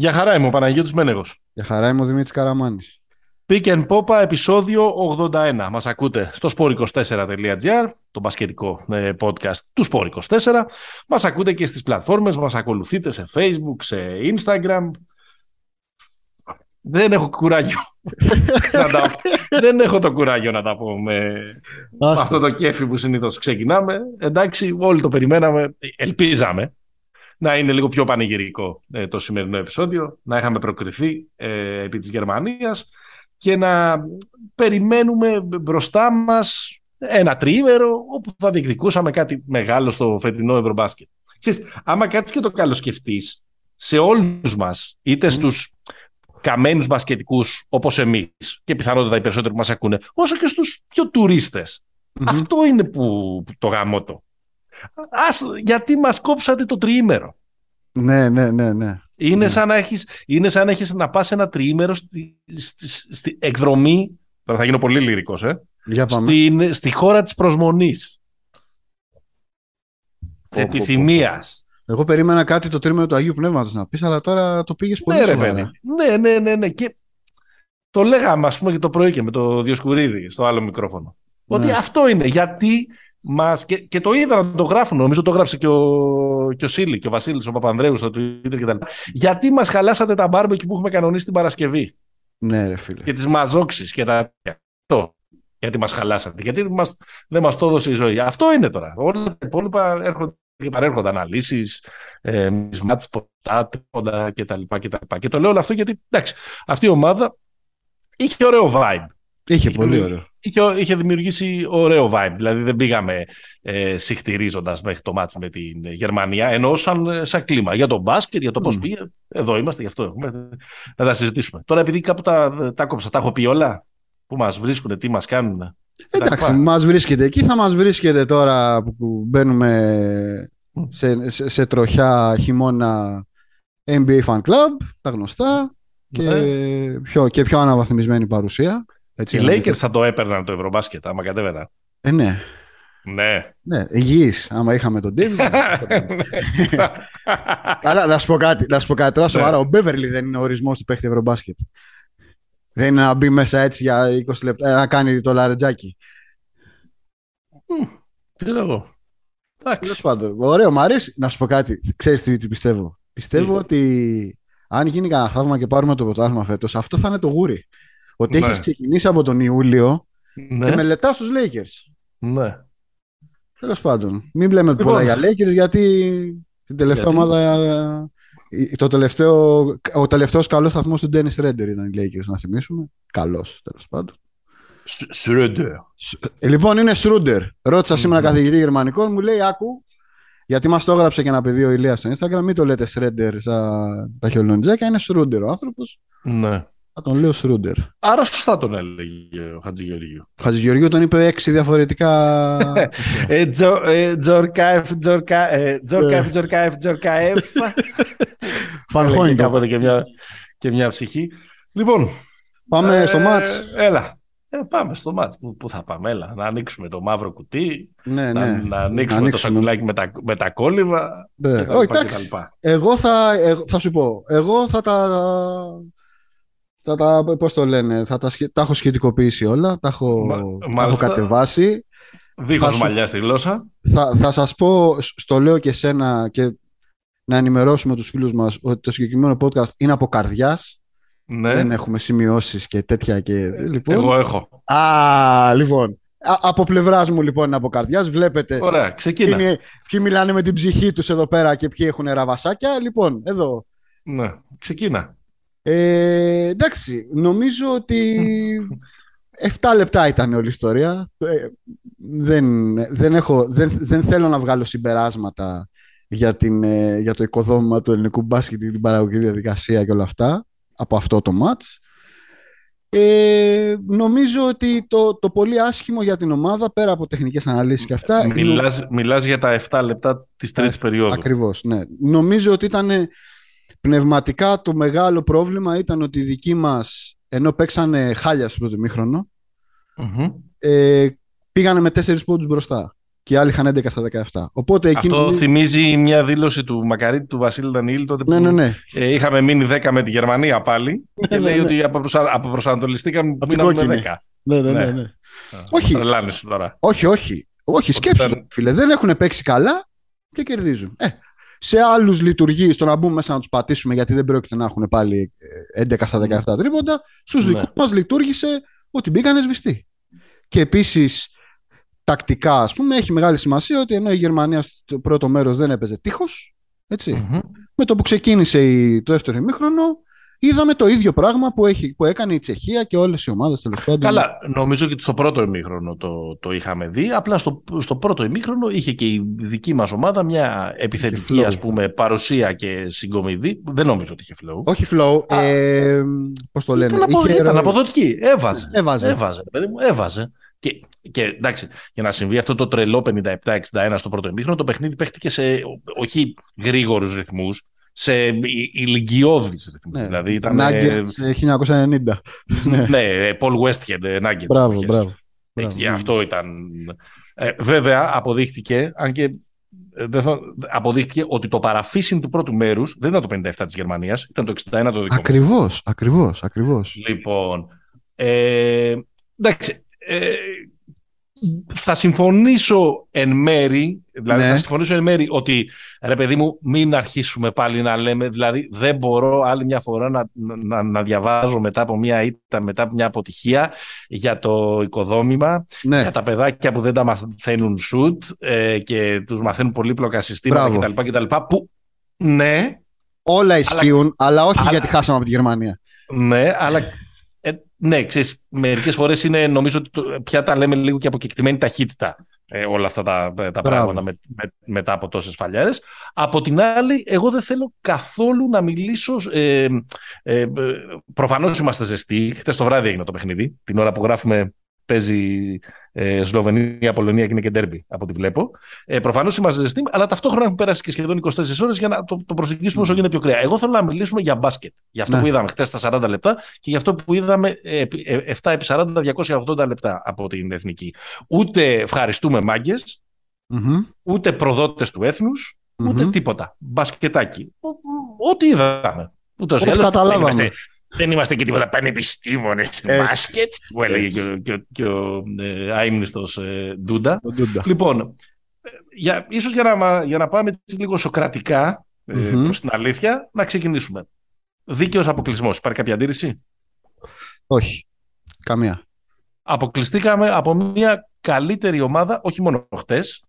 Για χαρά είμαι ο Παναγιώτης Μένεγος. Για χαρά είμαι ο Δημήτρης Καραμάνης. Pick and Popa, επεισόδιο 81. Μας ακούτε στο sport24.gr, το μπασκετικό ε, podcast του Sport24. Μας ακούτε και στις πλατφόρμες, μας ακολουθείτε σε Facebook, σε Instagram. Δεν έχω κουράγιο. να τα... Δεν έχω το κουράγιο να τα πω με αυτό το κέφι που συνήθως ξεκινάμε. Εντάξει, όλοι το περιμέναμε, ελπίζαμε να είναι λίγο πιο πανηγυρικό ε, το σημερινό επεισόδιο, να είχαμε προκριθεί ε, επί της Γερμανίας και να περιμένουμε μπροστά μας ένα τριήμερο όπου θα διεκδικούσαμε κάτι μεγάλο στο φετινό Ευρωμπάσκετ. Ξέρεις, άμα κάτσεις και το καλοσκεφτείς, σε όλους μας, είτε mm. στους καμένους μπασκετικούς όπως εμείς και πιθανότατα οι περισσότεροι που μας ακούνε, όσο και στους πιο τουρίστες. Αυτό είναι που, το γαμότο. Ας, γιατί μας κόψατε το τριήμερο. Ναι, ναι, ναι, ναι. Είναι, ναι. σαν να έχεις, είναι σαν να έχεις να πας ένα τριήμερο στη, στη, στη εκδρομή, τώρα θα γίνω πολύ λυρικός, ε, Για πάμε. στην, στη χώρα της προσμονής. Της Πω, πω, πω, επιθυμίας. Εγώ περίμενα κάτι το τρίμηνο του Αγίου Πνεύματος να πεις, αλλά τώρα το πήγες πολύ Ναι, ρε σοβαρά. παιδί. Ναι, ναι, ναι, ναι. Και το λέγαμε, ας πούμε, και το πρωί και με το Διοσκουρίδη στο άλλο μικρόφωνο. Ναι. Ότι αυτό είναι. Γιατί μας... Και, και το είδα να το γράφουν. Νομίζω το γράψε και ο, και ο Σίλη και ο Βασίλης, ο Παπανδρέους στο Twitter κτλ. Γιατί μας χαλάσατε τα μπάρμπεκι που έχουμε κανονίσει την Παρασκευή; Ναι, ρε φίλε. Και τις μαζόξεις και τα... Αυτό. Γιατί μας χαλάσατε. Γιατί μας, δεν μας το έδωσε η ζωή. Αυτό είναι τώρα. Όλα τα υπόλοιπα έρχονται και παρέρχονται αναλύσεις, ε, μάτς ποτά, τρίποντα κτλ. κτλ. Και το λέω όλο αυτό γιατί, εντάξει, αυτή η ομάδα είχε ωραίο vibe. Είχε πολύ ωραίο. Είχε, είχε δημιουργήσει ωραίο vibe. Δηλαδή δεν πήγαμε ε, συχτηρίζοντας μέχρι το μάτς με την Γερμανία, ενώ σαν, σαν κλίμα. Για το μπάσκετ, για το πώς Μμ. πήγε. Εδώ είμαστε, γι' αυτό έχουμε. Να τα συζητήσουμε. Τώρα, επειδή κάπου τα, τα κόψα, τα έχω πει όλα. Που μας βρίσκουν, τι μας κάνουν. Εντάξει, μας βρίσκεται εκεί, θα μας βρίσκεται τώρα που μπαίνουμε σε, σε, σε τροχιά χειμώνα NBA Fan Club, τα γνωστά και, Ναι. πιο, και πιο αναβαθμισμένη παρουσία. Έτσι, Οι για να Lakers θα το έπαιρναν το Ευρωμπάσκετ, άμα κατέβαιναν. Ε, ναι, Ναι. ναι, υγιείς, άμα είχαμε τον Davis. Αλλά να σου πω κάτι, να σου πω κάτι τώρα Ναι. σοβαρά. Ο Μπέβερλι δεν είναι ο ορισμός του παίχτη Ευρωμπάσκετ. Δεν είναι να μπει μέσα έτσι για 20 λεπτά, ε, να κάνει το λαρετζάκι. Τι λέω εγώ. Τέλος Εντάξει. πάντων, ωραίο, μου αρέσει. Να σου πω κάτι. Ξέρεις τι, τι πιστεύω. Πιστεύω Τι; ότι αν γίνει κανένα θαύμα και πάρουμε το πρωτάθλημα φέτος, αυτό θα είναι το γούρι. Ότι Ναι. έχεις ξεκινήσει από τον Ιούλιο και Ναι. μελετάς τους Lakers. ναι. Τέλος πάντων, μην λέμε Λοιπόν. πολλά για Lakers γιατί την τελευταία Γιατί; ομάδα. ε, Το τελευταίο, ο τελευταίος καλός σταθμός του Dennis Redder ήταν οι Lakers, να θυμίσουμε. Καλός, τέλος πάντων. Σρόντερ. Ε, Λοιπόν, είναι Σρούντερ. Ρώτησα σήμερα Μμμ. καθηγητή γερμανικών, μου λέει: Άκου, γιατί μας το έγραψε και ένα παιδί ο Ηλίας στο Instagram, μην το λέτε Σρέντερ σαν τα χελονιτζάκια, είναι Σρούντερ ο άνθρωπος. Ναι. Θα τον λέω Σρούντερ. Άρα σωστά τον έλεγε ο Χατζηγεωργίου. Ο Χατζηγεωργίου τον είπε έξι διαφορετικά. Ε, Τζο- ε, Τζορκάεφ, Τζορκα- ε, Τζορκάεφ, Τζορκάεφ, Τζορκάεφ. Φανχόιντο. Έλεγε κάποτε και μια, και μια ψυχή. Λοιπόν. Πάμε ε, στο μάτς. Έλα. Ε, πάμε στο μάτς. Πού, πού θα πάμε, έλα. Να ανοίξουμε το μαύρο κουτί. Ναι, να, ναι. να ανοίξουμε το σακουλάκι με τα, με τα κόλληβα. Ναι. και τα Όχι, λοιπά και τα εντάξει. λοιπά. Εγώ θα, εγώ θα σου πω. Εγώ θα τα. Θα τα, πώς το λένε, θα τα, σχε- τα έχω σχετικοποιήσει όλα, τα έχω, Μα- τα έχω μάλιστα. κατεβάσει. Δίχως Θα σου- μαλλιά στη γλώσσα. Θα, θα σας πω, σ- στο λέω και σένα και να ενημερώσουμε τους φίλους μας ότι το συγκεκριμένο podcast είναι από καρδιάς. Ναι. Δεν έχουμε σημειώσεις και τέτοια και λοιπόν. Εγώ έχω. Α, λοιπόν. Α, από πλευράς μου λοιπόν είναι από καρδιάς. Βλέπετε Ωραία, ποιοι, ξεκίνα. είναι- ποιοι μιλάνε με την ψυχή τους εδώ πέρα και ποιοι έχουν ραβασάκια. Λοιπόν, εδώ. Ναι, ξεκίνα. Ε, εντάξει, νομίζω ότι 7 λεπτά ήταν όλη η ιστορία. Ε, δεν, δεν, έχω, δεν, δεν θέλω να βγάλω συμπεράσματα για, την, ε, για το οικοδόμημα του ελληνικού μπάσκετ, την παραγωγική διαδικασία και όλα αυτά από αυτό το μάτς. Ε, νομίζω ότι το, το πολύ άσχημο για την ομάδα, πέρα από τεχνικές αναλύσεις και αυτά, Μιλάς, μιλάς για τα 7 λεπτά της τρίτης περίοδου. Ακριβώς, ναι. Νομίζω ότι ήταν πνευματικά το μεγάλο πρόβλημα ήταν ότι οι δικοί μας, ενώ παίξανε χάλια στο πρώτο ημίχρονο, Μμμ. ε, πήγανε με τέσσερις πόντους μπροστά. και οι άλλοι είχαν 11 στα 17. Οπότε εκείνη... Αυτό θυμίζει μια δήλωση του Μακαρίτη του Βασίλη Δανίλη τότε ναι, που ναι, ναι. Ε, είχαμε μείνει 10 με τη Γερμανία πάλι Ναι, και ναι, λέει ναι. ότι αποπροσα... αποπροσανατολιστήκαμε που την μείναμε με κόκκινη. 10. Ναι, ναι, ναι. Ναι. ναι. Όχι. Τρελάνεσαι τώρα. όχι, όχι. Όχι, σκέψου, ήταν- το, φίλε. Δεν έχουν παίξει καλά και κερδίζουν. Ε, σε άλλους λειτουργεί στο να μπούμε μέσα να τους πατήσουμε γιατί δεν πρόκειται να έχουν πάλι ε, 11 στα 17 τρίποντα. Στους Ναι. δικούς μας λειτουργήσε ότι μπήκανε σβηστοί. Και επίσης, τακτικά, ας πούμε, έχει μεγάλη σημασία ότι ενώ η Γερμανία στο πρώτο μέρος δεν έπαιζε τείχος, έτσι. Μμμ. Με το που ξεκίνησε η- το δεύτερο ημίχρονο, είδαμε το ίδιο πράγμα που, έχει, που έκανε η Τσεχία και όλες οι ομάδες τέλος πάντων. Καλά, νομίζω και στο πρώτο ημίχρονο το, το είχαμε δει. Απλά στο, στο πρώτο ημίχρονο είχε και η δική μας ομάδα μια επιθετική flow. ας πούμε, παρουσία και συγκομιδή. Δεν νομίζω ότι είχε flow. Όχι flow. Α. Ε, Πώς το λένε. Ήταν, απο, είχε ήταν ρο- αποδοτική. Έβαζε. Έβαζε. Έβαζε, παιδί μου, έβαζε. Και, και εντάξει, για να συμβεί αυτό το τρελό 57-61 στο πρώτο ημίχρονο, το παιχνίδι παίχτηκε σε ο- όχι γρήγορους ρυθμούς, σε ηλικιώδει ρυθμού. Ναι. Δηλαδή ήταν. ε, Nuggets ε, 1990. ναι. ναι, ε, Paul Westhead, ε, Nuggets. Μπράβο, εποχές. μπράβο. Εκεί, Μπράβο. αυτό ήταν. Ε, βέβαια, αποδείχτηκε, αν και ε, δεν θα- αποδείχτηκε ότι το παραφύσιν του πρώτου μέρους δεν ήταν το 57 της Γερμανίας, ήταν το 61 το δικό μας. Ακριβώς, ακριβώς, ακριβώς. Λοιπόν, ε, εντάξει, ε, θα συμφωνήσω εν μέρη, δηλαδή Ναι. θα συμφωνήσω εν μέρη ότι ρε παιδί μου μην αρχίσουμε πάλι να λέμε, δηλαδή δεν μπορώ άλλη μια φορά να, να, να διαβάζω μετά από μια ήττα, μετά από μια αποτυχία για το οικοδόμημα, Ναι, για τα παιδάκια που δεν τα μαθαίνουν σουτ ε, και τους μαθαίνουν πολύπλοκα συστήματα Μπράβο. κτλ, κτλ. Που ναι, όλα ισχύουν, αλλά, όχι αλλά- γιατί χάσαμε από τη Γερμανία. Ναι, αλλά ε, ναι, ξέρεις, μερικές φορές είναι, νομίζω ότι το- πια τα λέμε λίγο και από κεκτημένη ταχύτητα ε, όλα αυτά τα, τα πράγματα με, με- μετά από τόσες φαλιάρες. Από την άλλη, εγώ δεν θέλω καθόλου να μιλήσω... Ε, ε, ε, προφανώς είμαστε ζεστοί. Χθες το βράδυ έγινε το παιχνίδι. Την ώρα που γράφουμε παίζει ε, Σλοβενία, Πολωνία και είναι και ντέρμπι από ό,τι βλέπω. Ε, Προφανώς είμαστε ζεστοί, αλλά ταυτόχρονα έχουν περάσει και σχεδόν 24 ώρες για να το, το προσεγγίσουμε όσο γίνεται πιο κρέα. Εγώ θέλω να μιλήσουμε για μπάσκετ. Για αυτό Ναι. που είδαμε χθες στα 40 λεπτά και για αυτό που είδαμε ε, επί- ε, 7 επί 40, 280 λεπτά από την εθνική. Ούτε ευχαριστούμε μάγκες, Μμμ, ούτε προδότες του έθνους, ούτε μμμ. τίποτα. Μπασκετάκι. Ο- ο- Ό,τι είδαμε. Ούτως ή Ό,τι άλλως καταλάβαμε. Δεν είμαστε, δεν είμαστε και τίποτα πανεπιστήμονες στην Έτσι. μπάσκετ, που έλεγε Έτσι. και, ο- και, ο- και ο ε, αείμνηστος, ε, Ντούντα. Ο Ντούντα. Λοιπόν, ε, για, ίσως για να, μα- για να πάμε έτσι λίγο σοκρατικά ε, Μμμ. προς την αλήθεια, να ξεκινήσουμε. Δίκαιος αποκλεισμός. Υπάρχει κάποια αντίρρηση; Όχι. Καμία. Αποκλειστήκαμε από μια καλύτερη ομάδα, όχι μόνο χτες,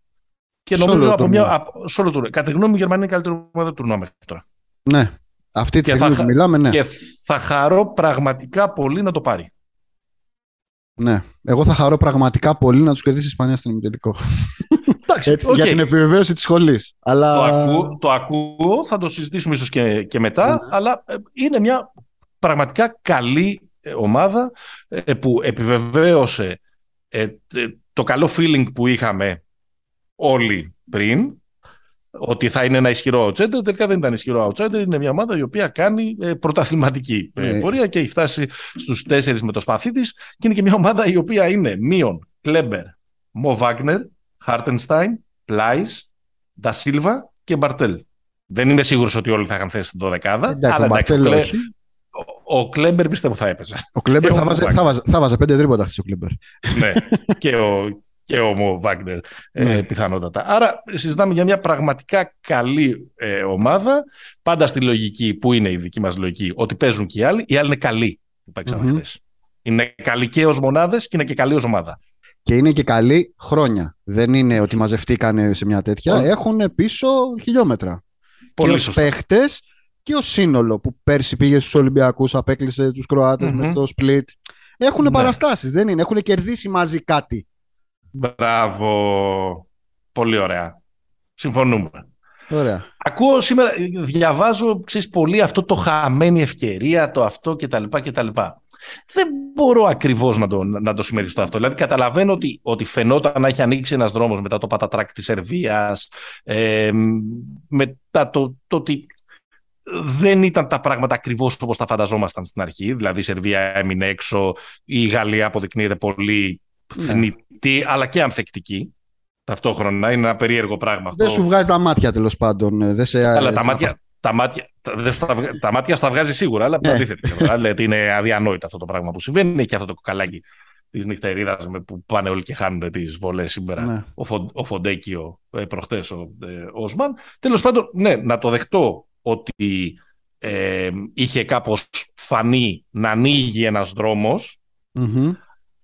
και Σε νομίζω όλο από το μια. τουρνουά. Από, σε όλο το τουρνουά. Κατά τη γνώμη μου, η Γερμανία είναι η καλύτερη ομάδα του τουρνουά μέχρι τώρα. Ναι. Αυτή τη Και στιγμή θα- που μιλάμε, ναι. Και θα χαρώ πραγματικά πολύ να το πάρει. ναι. Εγώ θα χαρώ πραγματικά πολύ να τους κερδίσει η Ισπανία στον ημιτελικό. Εντάξει, Έτσι, οκ. Για την επιβεβαίωση της σχολής. Αλλά... Το, ακούω, το ακούω, θα το συζητήσουμε ίσως και, και μετά, Ναι. αλλά ε, είναι μια πραγματικά καλή ε, ομάδα ε, που επιβεβαίωσε ε, τε- το καλό feeling που είχαμε όλοι πριν, ότι θα είναι ένα ισχυρό outsider, τελικά δεν ήταν ισχυρό outsider, είναι μια ομάδα η οποία κάνει ε, πρωταθληματική ε, Ναι. πορεία και έχει φτάσει στους τέσσερις με το σπαθί της και είναι και μια ομάδα η οποία είναι Μίον, Κλέμπερ, Μο Βάγνερ, Χάρτενστάιν, Πλάις, Ντα Σίλβα και Μπαρτέλ. Δεν είμαι σίγουρος ότι όλοι θα είχαν θέσει την 12 Εντάξει, ο Μπαρτέλ Κλέ- όχι. ο, ο Κλέμπερ πιστεύω θα έπαιζε. Ο Κλέμπερ Και θα ο βάζε, Βάγκνερ. θα, βάζε, θα βάζε πέντε τρίποτα χθες ο Κλέμπερ. ναι. και ο, και ο Μο Βάγνερ ε, Ναι. πιθανότατα. Άρα συζητάμε για μια πραγματικά καλή ε, ομάδα. Πάντα στη λογική που είναι η δική μας λογική ότι παίζουν και οι άλλοι. Οι άλλοι είναι καλοί που παίξαμε Μμμ. χθες. Είναι καλοί και ως μονάδες και είναι και καλοί ως ομάδα. Και είναι και καλή χρόνια. Δεν είναι ότι μαζευτήκαν σε μια τέτοια. Όχι. Έχουν πίσω χιλιόμετρα. Πολύ και ως σωστά. παίχτες και ως σύνολο που πέρσι πήγε στους Ολυμπιακούς, απέκλεισε τους κροατες Μμμ. μες στο split. Έχουν Ναι. παραστάσεις, δεν είναι. Έχουν κερδίσει μαζί κάτι. Μπράβο. Πολύ ωραία. Συμφωνούμε. Ωραία. Ακούω σήμερα, διαβάζω ξέρεις, πολύ αυτό το χαμένη ευκαιρία, το αυτό κτλ. κτλ. Δεν μπορώ ακριβώς να το, να το συμμεριστώ αυτό. Δηλαδή καταλαβαίνω ότι, ότι φαινόταν να έχει ανοίξει ένας δρόμος μετά το πατατράκ της Σερβίας, ε, μετά το, το ότι δεν ήταν τα πράγματα ακριβώς όπως τα φανταζόμασταν στην αρχή. Δηλαδή η Σερβία έμεινε έξω, η Γαλλία αποδεικνύεται πολύ Ναι. Θνητή αλλά και ανθεκτική. ταυτόχρονα. Είναι ένα περίεργο πράγμα αυτό. Δεν σου βγάζει τα μάτια τέλος πάντων. Ε, δεν σε... Αλλά τα μάτια, τα μάτια, τα, τα μάτια στα βγάζει σίγουρα, αλλά ναι. αντίθετα. Δηλαδή είναι αδιανόητο αυτό το πράγμα που συμβαίνει. και αυτό το κοκαλάκι της νυχτερίδας που πάνε όλοι και χάνουν τις βολές σήμερα. Ναι. Ο, Φον, ο Φοντέκιο ε, προχτές ο ε, Όσμαν. Τέλος πάντων, ναι, να το δεχτώ ότι ε, είχε κάπως φανεί να ανοίγει ένας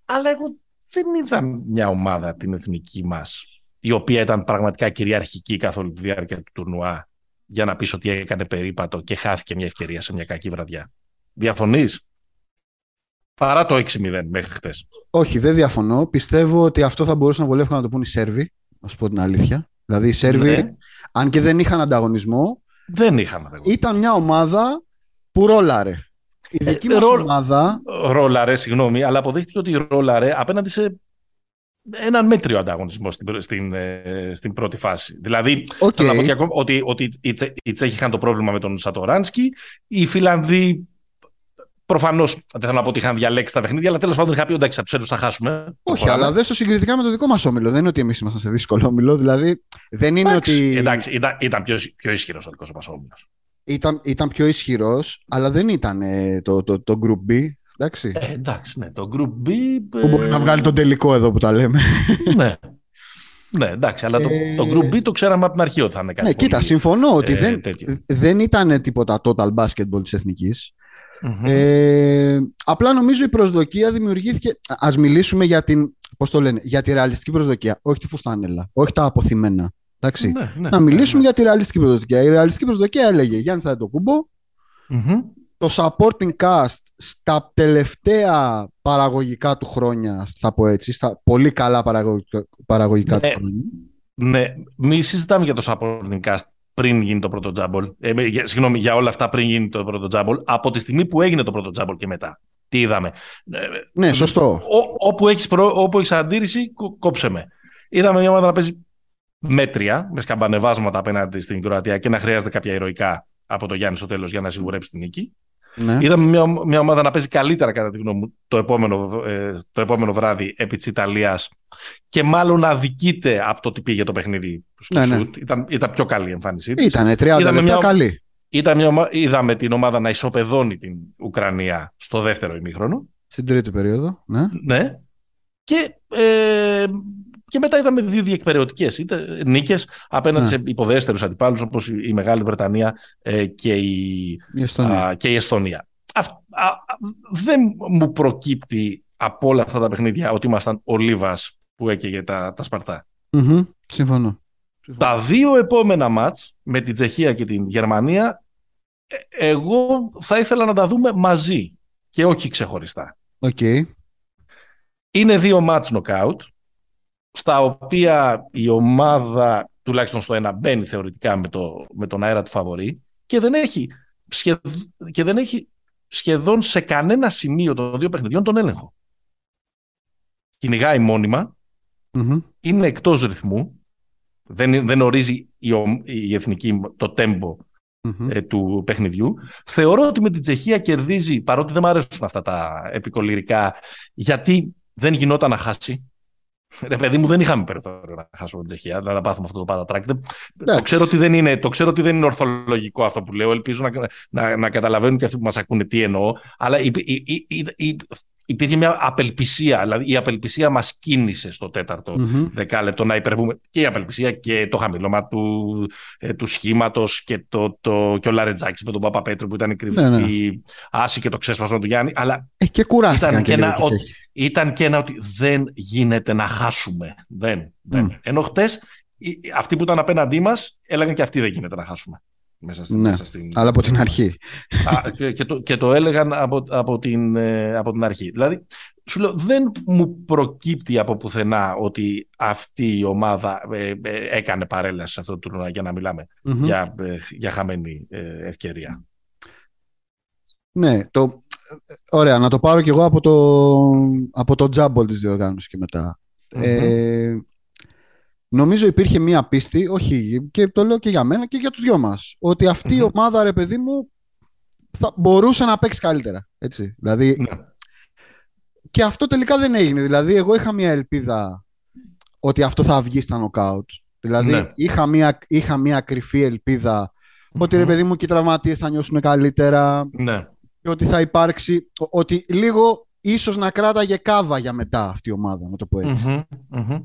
αλλά εγώ δεν είδα μια ομάδα την εθνική μας η οποία ήταν πραγματικά κυριαρχική καθ' όλη τη διάρκεια του τουρνουά για να πεις ότι έκανε περίπατο και χάθηκε μια ευκαιρία σε μια κακή βραδιά. Διαφωνείς; Παρά το 6-0 μέχρι χτες. Όχι, δεν διαφωνώ. Πιστεύω ότι αυτό θα μπορούσαν πολύ εύκολα να το πούν οι Σέρβοι, να σου πω την αλήθεια. Δηλαδή οι Σέρβοι, ναι. αν και δεν είχαν ανταγωνισμό, δεν είχαν ανταγωνισμό. Ήταν μια ομάδα που ρόλαρε. Η ε, δική ε, μας ομάδα... Ρόλαρε, συγγνώμη, αλλά αποδείχτηκε ότι ρόλαρε απέναντι σε έναν μέτριο ανταγωνισμό στην, στην, ε, στην πρώτη φάση. Δηλαδή, okay. να πω και ακόμα, ότι, ότι οι, Τσε, οι Τσέχοι είχαν το πρόβλημα με τον Σατοράνσκι, οι Φιλανδοί Προφανώς δεν θέλω να πω ότι είχαν διαλέξει τα παιχνίδια, αλλά τέλος πάντων είχα πει εντάξει, από τους θα χάσουμε. Όχι, αλλά δεν το συγκριτικά με το δικό μας όμιλο. Δεν είναι ότι εμείς ήμασταν σε δύσκολο όμιλο. Δηλαδή δεν είναι εντάξει, ότι. Εντάξει, ήταν, ήταν πιο, πιο ισχυρός ο δικός μας όμιλος. Ήταν, ήταν πιο ισχυρός, αλλά δεν ήταν ε, το, το, το, Group B. Εντάξει. Ε, εντάξει, ναι. Το Group B. Που μπορεί να βγάλει τον τελικό εδώ που τα λέμε. ναι. Ναι, εντάξει, αλλά το, το ε, Group B το ξέραμε από την αρχή ότι θα είναι κάτι. Ναι, κοίτα, συμφωνώ ότι ε, δεν, δεν ήταν τίποτα total basketball της εθνικής. Ε, απλά νομίζω η προσδοκία δημιουργήθηκε. Α μιλήσουμε για την. Πώς το λένε, για τη ρεαλιστική προσδοκία. Όχι τη φουστανέλα. Όχι τα αποθυμένα. Εντάξει. Ναι, ναι, να μιλήσουμε ναι, για τη ρεαλιστική προσδοκία. Η ρεαλιστική προσδοκία έλεγε Γιάννη Σαντοκούμπο. Mm-hmm. Το supporting cast στα τελευταία παραγωγικά του χρόνια, θα πω έτσι, στα πολύ καλά παραγωγικά, παραγωγικά του χρόνια. Ναι, μη συζητάμε για το supporting cast πριν γίνει το πρώτο τζάμπολ. Ε, για, συγγνώμη, για όλα αυτά πριν γίνει το πρώτο τζάμπολ. Από τη στιγμή που έγινε το πρώτο τζάμπολ και μετά. Τι είδαμε. Ε, ναι, σωστό. Ό, όπου έχεις όπου έχεις αντίρρηση, κόψε με. Είδαμε μια ομάδα να παίζει μέτρια, με σκαμπανεβάσματα απέναντι στην Κροατία και να χρειάζεται κάποια ηρωικά από το Γιάννη στο τέλος για να σιγουρέψει την νίκη. Ναι. Είδαμε μια, μια ομάδα να παίζει καλύτερα, κατά τη γνώμη μου, το επόμενο, ε, το επόμενο βράδυ επί της Ιταλίας και μάλλον αδικείται από το ότι πήγε το παιχνίδι στο ναι, ναι. σουτ. Ήταν, ήταν πιο καλή η εμφάνισή της. Ήταν 30 είδαμε λεπτά καλή. Ήταν μια, είδαμε την ομάδα να ισοπεδώνει την Ουκρανία στο δεύτερο ημίχρονο. Στην τρίτη περίοδο, ναι. ναι. Και ε, και μετά είδαμε δύο διεκπαιρεωτικές νίκες απέναντι ναι. σε υποδέστερους αντιπάλους όπως η Μεγάλη Βρετανία ε, και, η, η Εστονία. και η Εστονία. δεν μου προκύπτει από όλα αυτά τα παιχνίδια ότι ήμασταν ο Λίβας που έκαιγε τα, τα σπαρτά. Mm-hmm. Συμφωνώ. Τα δύο επόμενα μάτς με την Τσεχία και την Γερμανία ε, εγώ θα ήθελα να τα δούμε μαζί και όχι ξεχωριστά. Okay. Είναι δύο μάτς νοκάουτ στα οποία η ομάδα, τουλάχιστον στο ένα, μπαίνει θεωρητικά με, το, με τον αέρα του φαβορή και δεν έχει, και δεν έχει σχεδόν σε κανένα σημείο των δύο παιχνιδιών τον έλεγχο. Κυνηγάει είναι εκτός ρυθμού, δεν, δεν ορίζει η, η εθνική το τεμπο ε, του παιχνιδιού. Θεωρώ ότι με την Τσεχία κερδίζει, παρότι δεν μου αρέσουν αυτά τα επικολυρικά, γιατί δεν γινόταν να χάσει. Ρε παιδί μου, δεν είχαμε περιθώριο να χάσουμε την Τσεχία, να πάθουμε αυτό το παρατράκ. Το ξέρω, ότι δεν είναι, το ξέρω ότι δεν είναι ορθολογικό αυτό που λέω. Ελπίζω να, να, να καταλαβαίνουν και αυτοί που μας ακούνε τι εννοώ. Αλλά η, η, η, υπήρχε μια απελπισία. Δηλαδή η απελπισία μας κίνησε στο τέταρτο mm-hmm. δεκάλεπτο να υπερβούμε και η απελπισία και το χαμηλώμα του, ε, του σχήματος και, το, το, και ο Λαρετζάκης με τον Παπαπέτρου που ήταν η κρυφή ναι, ναι. άση και το ξέσπασμα του Γιάννη. Αλλά ε, και κουράστηκαν ήταν και, ένα, ότι, ήταν και ένα ότι δεν γίνεται να χάσουμε. Δεν. δεν. Mm. Ενώ χτε αυτοί που ήταν απέναντί μας έλεγαν και αυτοί δεν γίνεται να χάσουμε. Μέσα στην, ναι, μέσα στην... αλλά από την αρχή. Α, και, και, το, και το έλεγαν από, από, την, ε, από την αρχή. Δηλαδή, σου λέω, δεν μου προκύπτει από πουθενά ότι αυτή η ομάδα ε, ε, έκανε παρέλαση σε αυτό το τουρνουά για να μιλάμε mm-hmm. για, για χαμένη ευκαιρία. Ναι, το, ωραία, να το πάρω κι εγώ από το, από το τζάμπολ της διοργάνωσης και μετά. Mm-hmm. Ε, Νομίζω υπήρχε μία πίστη, όχι, και το λέω και για μένα και για τους δυο μας, ότι αυτή η ομάδα, ρε παιδί μου, θα μπορούσε να παίξει καλύτερα. Έτσι. Δηλαδή, ναι. Και αυτό τελικά δεν έγινε. Δηλαδή, εγώ είχα μία ελπίδα ότι αυτό θα βγει στα νοκάουτ. Δηλαδή ναι. είχα, μια, είχα μια κρυφή ελπίδα ότι ρε παιδί μου και οι τραυματίες θα νιώσουν καλύτερα ναι. και ότι θα υπάρξει, ότι λίγο ίσως να κράταγε κάβα για μετά αυτή η ομάδα, να το πω ετσι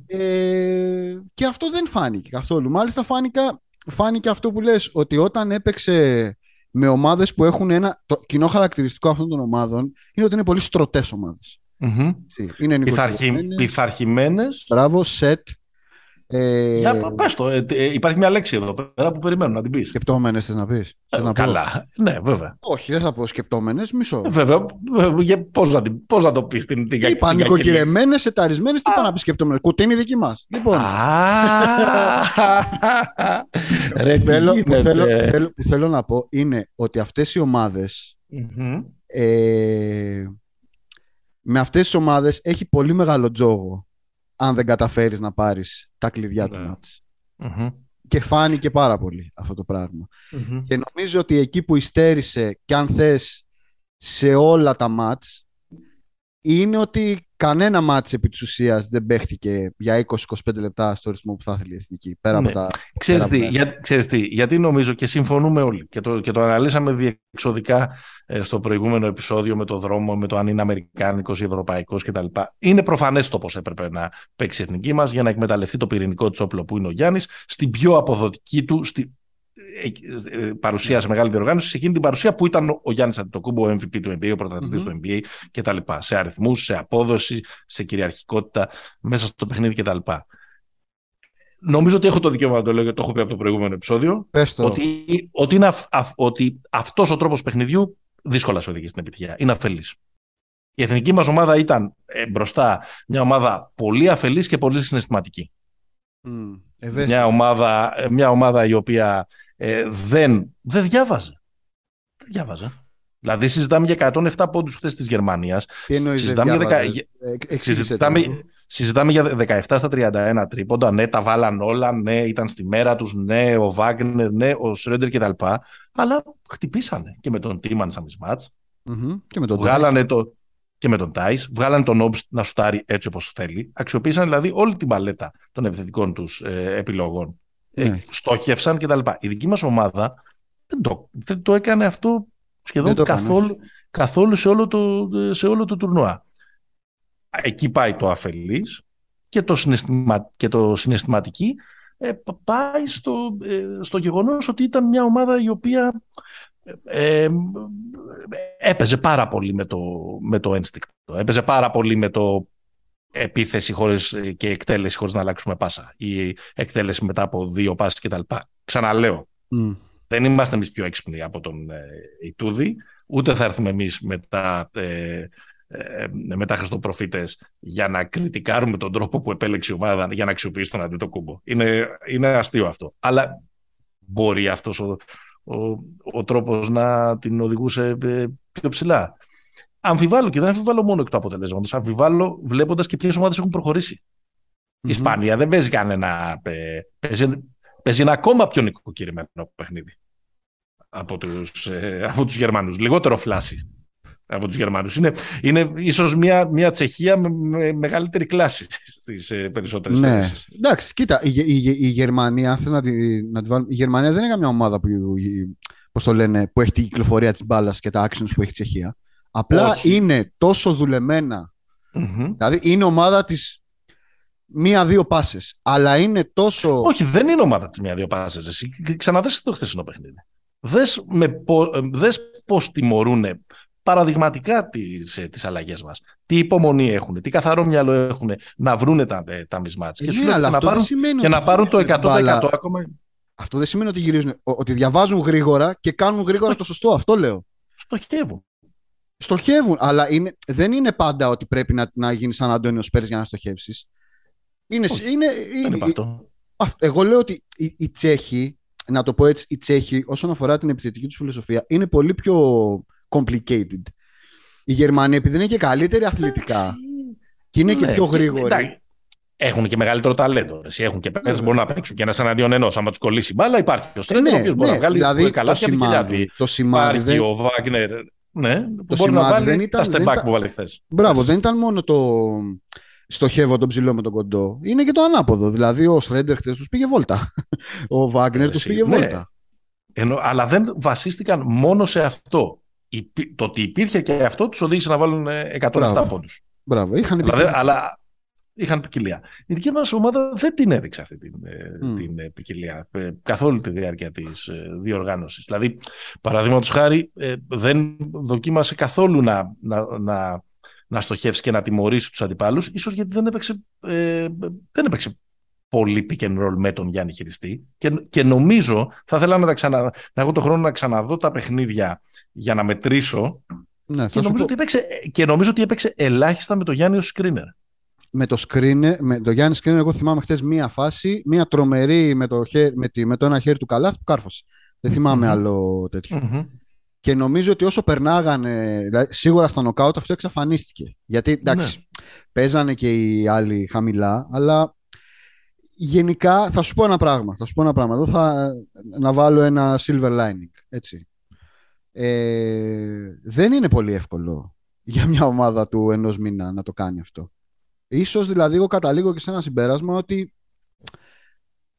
Ε, και αυτό δεν φάνηκε καθόλου. Μάλιστα φάνηκα, φάνηκε αυτό που λες, ότι όταν έπαιξε με ομάδες που έχουν ένα, το κοινό χαρακτηριστικό αυτών των ομάδων είναι ότι είναι πολύ στρωτές ομάδες. Mm-hmm. Είναι Πειθαρχημένες. Μπράβο, σετ, ε... Για, πες το. Ε, ε, υπάρχει μια λέξη εδώ πέρα που περιμένω να την πεις. Σκεπτόμενες θες να πεις. Ε, να καλά. Ναι, βέβαια. Όχι, δεν θα πω σκεπτόμενες, μισό. Ε, βέβαια. Για, πώς, να, πώς να το πεις την, την Είπα νοικοκυρεμένες, εταρισμένες, τι πάνε να πεις σκεπτόμενες. Κουτίνη δική μας. Λοιπόν. Ρε, θέλω, που, θέλω, θέλω, που θέλω να πω είναι ότι αυτές οι ομάδες ε, με αυτές τις ομάδες έχει πολύ μεγάλο τζόγο αν δεν καταφέρεις να πάρεις τα κλειδιά του ναι. μάτς. Και φάνηκε πάρα πολύ αυτό το πραγμα Και νομίζω ότι εκεί που υστέρησε και αν θες σε όλα τα μάτς είναι ότι κανένα μάτς επί της ουσίας δεν παίχτηκε για 20-25 λεπτά στο ρυθμό που θα ήθελε η Εθνική. Πέρα από ναι. τα... Ξέρεις, τι, για, ξέρεις τι, γιατί νομίζω και συμφωνούμε όλοι και το, και το αναλύσαμε διεξοδικά ε, στο προηγούμενο επεισόδιο με το δρόμο, με το αν είναι Αμερικάνικος ή Ευρωπαϊκός κτλ. Είναι προφανές το πώς έπρεπε να παίξει η Εθνική μας για να εκμεταλλευτεί το πυρηνικό της όπλο που είναι ο Γιάννης στην πιο αποδοτική του, στη, ε, ε, παρουσία σε μεγάλη διοργάνωση, σε εκείνη την παρουσία που ήταν ο Γιάννης Αντιτοκούμπο, ο MVP του NBA, ο πρωταθλητής mm-hmm. του NBA κτλ. Σε αριθμούς, σε απόδοση, σε κυριαρχικότητα μέσα στο παιχνίδι κτλ. Νομίζω ότι έχω το δικαίωμα να το λέω γιατί το έχω πει από το προηγούμενο επεισόδιο. Ότι, ότι, είναι ότι αυτός ο τρόπος παιχνιδιού δύσκολα σου οδηγεί στην επιτυχία. Είναι αφελής. Η εθνική μας ομάδα ήταν ε, μπροστά μια ομάδα πολύ αφελής και πολύ συναισθηματική. Mm, μια, ομάδα, μια ομάδα η οποία ε, δεν, δεν διάβαζε. Δεν διάβαζε. Δηλαδή συζητάμε για 107 πόντους χθες της Γερμανίας. Τι εννοείς συζητάμε, για, ε, συζητάμε, συζητάμε για 17 στα 31 τρίποντα. Ναι, τα βάλαν όλα. Ναι, ήταν στη μέρα τους. Ναι, ο Βάγνερ, ναι, ο Σρέντερ κτλ. Αλλά χτυπήσανε και με τον Τίμαν σαν μάτς. Mm-hmm. Και με τον Βγάλανε το, και με τον Τάις, βγάλανε τον Όμπστ να σουτάρει έτσι όπως θέλει. Αξιοποίησαν δηλαδή όλη την παλέτα των επιθετικών τους ε, επιλογών. Ε, ναι. στόχευσαν κτλ. Η δική μας ομάδα δεν το, δεν το έκανε αυτό σχεδόν καθόλου, καθόλου σε, όλο το, σε όλο το τουρνουά. Εκεί πάει το αφελής και το, συναισθημα, και το συναισθηματική ε, πάει στο, ε, στο γεγονός ότι ήταν μια ομάδα η οποία ε, έπαιζε πάρα πολύ με το, με το ένστικτο. Έπαιζε πάρα πολύ με το επίθεση χωρίς, και εκτέλεση χωρίς να αλλάξουμε πάσα ή εκτέλεση μετά από δύο πάσεις κτλ. Ξαναλέω, δεν είμαστε εμείς πιο έξυπνοι από τον ε, Ιτούδη, ούτε θα έρθουμε εμείς μετά ε, ε, μετά Χριστοπροφήτες για να κριτικάρουμε τον τρόπο που επέλεξε η ομάδα για να αξιοποιήσει τον αντίτοκούμπο. Είναι, είναι αστείο αυτό. Αλλά μπορεί αυτός ο, ο, ο τρόπος να την οδηγούσε ε, πιο ψηλά. Αμφιβάλλω και δεν αμφιβάλλω μόνο εκ του αποτελέσματος. Αμφιβάλλω βλέποντας και ποιες ομάδες έχουν προχωρήσει. Mm-hmm. Η Ισπανία δεν παίζει κανένα. Ε, παίζει, παίζει ένα ακόμα πιο νοικοκυρημένο παιχνίδι από τους, ε, από τους Γερμανούς. Λιγότερο φλάση από τους Γερμανούς. Είναι, είναι ίσως μια, μια Τσεχία με, μεγαλύτερη κλάση στις ε, περισσότερες ναι. θέσεις. Εντάξει, κοίτα, η, η, η Γερμανία, θες να τη, να τη βάλουμε, η Γερμανία δεν είναι καμιά ομάδα που, πώς το λένε, που έχει την κυκλοφορία της μπάλας και τα actions που έχει η Τσεχία. Απλά είναι τόσο δουλεμένα. Mm-hmm. Δηλαδή είναι ομάδα της μία-δύο πάσες. Αλλά είναι τόσο. Όχι, δεν είναι ομάδα της μία-δύο πάσες. Ξαναδέσαι το χθεσινό παιχνίδι. Δες, με, δες πώς τιμωρούν παραδειγματικά τις, ε, τις αλλαγές μας. Τι υπομονή έχουν, τι καθαρό μυαλό έχουν να βρούνε τα, ε, τα μισμάτς. Ε, και, ναι, αλλά να πάρουν, και να πάρουν το 100% ακόμα. Αυτό δεν σημαίνει ότι γυρίζουν, ότι διαβάζουν γρήγορα και κάνουν γρήγορα το σωστό. Αυτό λέω. Στοχεύουν. Στοχεύουν, αλλά είναι, δεν είναι πάντα ότι πρέπει να, να γίνεις σαν Αντώνιο Πέρι για να στοχεύσεις. Είναι, είναι, είναι, αυτό. Εγώ λέω ότι οι, οι Τσέχοι, να το πω έτσι, οι Τσέχοι όσον αφορά την επιθετική τους φιλοσοφία είναι πολύ πιο complicated. Η Γερμανία επειδή είναι και καλύτερη αθλητικά και είναι και ναι, πιο γρήγορη. Έχουν και μεγαλύτερο ταλέντο. Εσύ έχουν και παίκτες που μπορούν να παίξουν και ένας εναντίον ενός. Αν τους κολλήσει μπάλα, υπάρχει ο Στρέντερ, ο οποίος μπορεί να βγάλει δηλαδή, καλά το σημάδι, το σημάδι Υπάρχει ο Βάγνερ. Ναι, το μπορεί να βάλει δεν ήταν, τα step back που βάλει χθες. Μπράβο, δεν ήταν μόνο το, στοχεύω τον ψηλό με τον κοντό. Είναι και το ανάποδο. Δηλαδή, ο Σρέντερ χθες τους πήγε βόλτα. Ο Βάγκνερ τους πήγε ναι. βόλτα. Ενώ, αλλά δεν βασίστηκαν μόνο σε αυτό. Το ότι υπήρχε και αυτό τους οδήγησε να βάλουν 107 πόντους. Μπράβο. Είχαν αλλά, αλλά είχαν ποικιλία. Η δική μας ομάδα δεν την έδειξε αυτή την, mm. την ε, ποικιλία ε, καθ' όλη τη διάρκεια της διοργάνωσης. Δηλαδή, παραδείγματος χάρη, δεν δοκίμασε καθόλου να, να, να, να στοχεύσει και να τιμωρήσει τους αντιπάλους, ίσως γιατί δεν έπαιξε, ε, δεν έπαιξε πολύ pick and roll με τον Γιάννη Χειριστή. Και, και νομίζω, θα ήθελα να, τα ξανα, να έχω το χρόνο να ξαναδώ τα παιχνίδια για να μετρήσω. Ναι, και, νομίζω ότι έπαιξε, και νομίζω ότι έπαιξε ελάχιστα με τον Γιάννη ως screener με το screener, με το Γιάννη Screener, εγώ θυμάμαι χθε μία φάση, μία τρομερή με το, με, τη, με το ένα χέρι του καλάθ που κάρφωσε. Δεν θυμάμαι άλλο Και νομίζω ότι όσο περνάγανε, δηλαδή, σίγουρα στα νοκάουτ αυτό εξαφανίστηκε. Γιατί εντάξει, ναι. παίζανε και οι άλλοι χαμηλά, αλλά γενικά θα σου πω ένα πράγμα. Θα σου πω ένα πράγμα. Εδώ θα να βάλω ένα silver lining. Έτσι. Ε, δεν είναι πολύ εύκολο για μια ομάδα του ενός μήνα να το κάνει αυτό. Ίσως δηλαδή εγώ καταλήγω και σε ένα συμπέρασμα ότι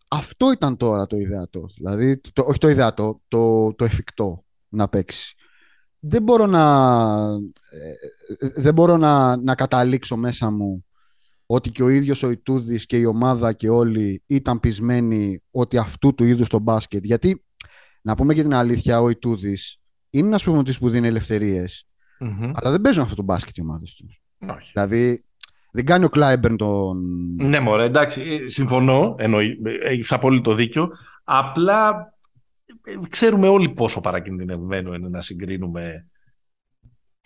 αυτό ήταν τώρα το ιδεατό. Δηλαδή, το, όχι το ιδεατό, το, το εφικτό να παίξει. Δεν μπορώ να, ε, δεν μπορώ να, να καταλήξω μέσα μου ότι και ο ίδιος ο Ιτούδης και η ομάδα και όλοι ήταν πεισμένοι ότι αυτού του είδους το μπάσκετ. Γιατί, να πούμε και την αλήθεια, ο Ιτούδης είναι ένας προμονητής που δίνει αλλά δεν παίζουν αυτό το μπάσκετ οι ομάδες τους. Δηλαδή, δεν κάνει ο Κλάιμπερν τον. Ναι, μωρέ, εντάξει, ε, συμφωνώ. Εννοεί, έχει απόλυτο δίκιο. Απλά ε, ξέρουμε όλοι πόσο παρακινδυνευμένο είναι να συγκρίνουμε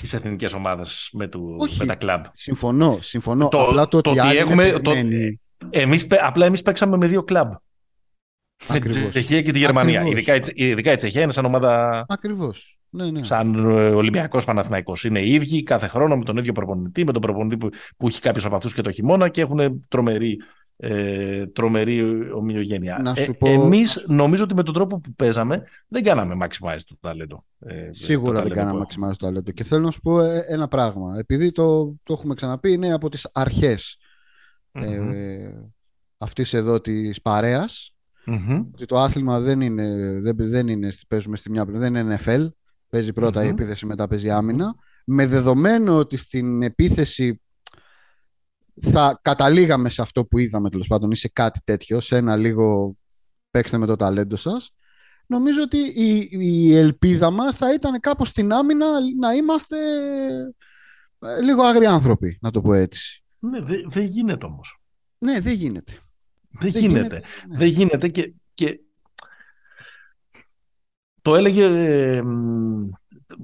τις εθνικές ομάδες με, με τα κλαμπ. Συμφωνώ, συμφωνώ. Το, απλά το, ότι, έχουμε. Το, εμείς, απλά εμείς παίξαμε με δύο κλαμπ. Με τη Τσεχία και τη Γερμανία. Ειδικά, ειδικά η Τσεχία είναι σαν ομάδα. Ακριβώς. Ναι, ναι. Σαν ε, Ολυμπιακός Παναθηναϊκός. Είναι οι ίδιοι κάθε χρόνο με τον ίδιο προπονητή, με τον προπονητή που, που έχει κάποιους από αυτούς και το χειμώνα και έχουν τρομερή, ε, τρομερή ομοιογένεια. Να σου ε, Εμείς νομίζω ότι με τον τρόπο που παίζαμε δεν κάναμε maximize το ταλέντο. Ε, Σίγουρα δεν κάναμε maximize το ταλέντο. Και θέλω να σου πω ε, ένα πράγμα. Επειδή το, το έχουμε ξαναπεί, είναι από τις αρχές mm-hmm. ε, αυτής εδώ της παρέας. Mm-hmm. Ότι το άθλημα δεν είναι, δεν, δεν είναι, παίζουμε στη μια, δεν είναι NFL, Παίζει πρώτα η επίθεση, μετά παίζει άμυνα. Με δεδομένο ότι στην επίθεση θα καταλήγαμε σε αυτό που είδαμε τέλος πάντων ή σε κάτι τέτοιο, σε ένα λίγο παίξτε με το ταλέντο σας. Νομίζω ότι η, η ελπίδα μας θα ήταν κάπως στην άμυνα να είμαστε ε, λίγο άνθρωποι, να το πω έτσι. Ναι, δεν δε γίνεται όμως. Ναι, δεν γίνεται. Δεν, γίνεται. Ναι. Δεν γίνεται και, και το έλεγε. Ε,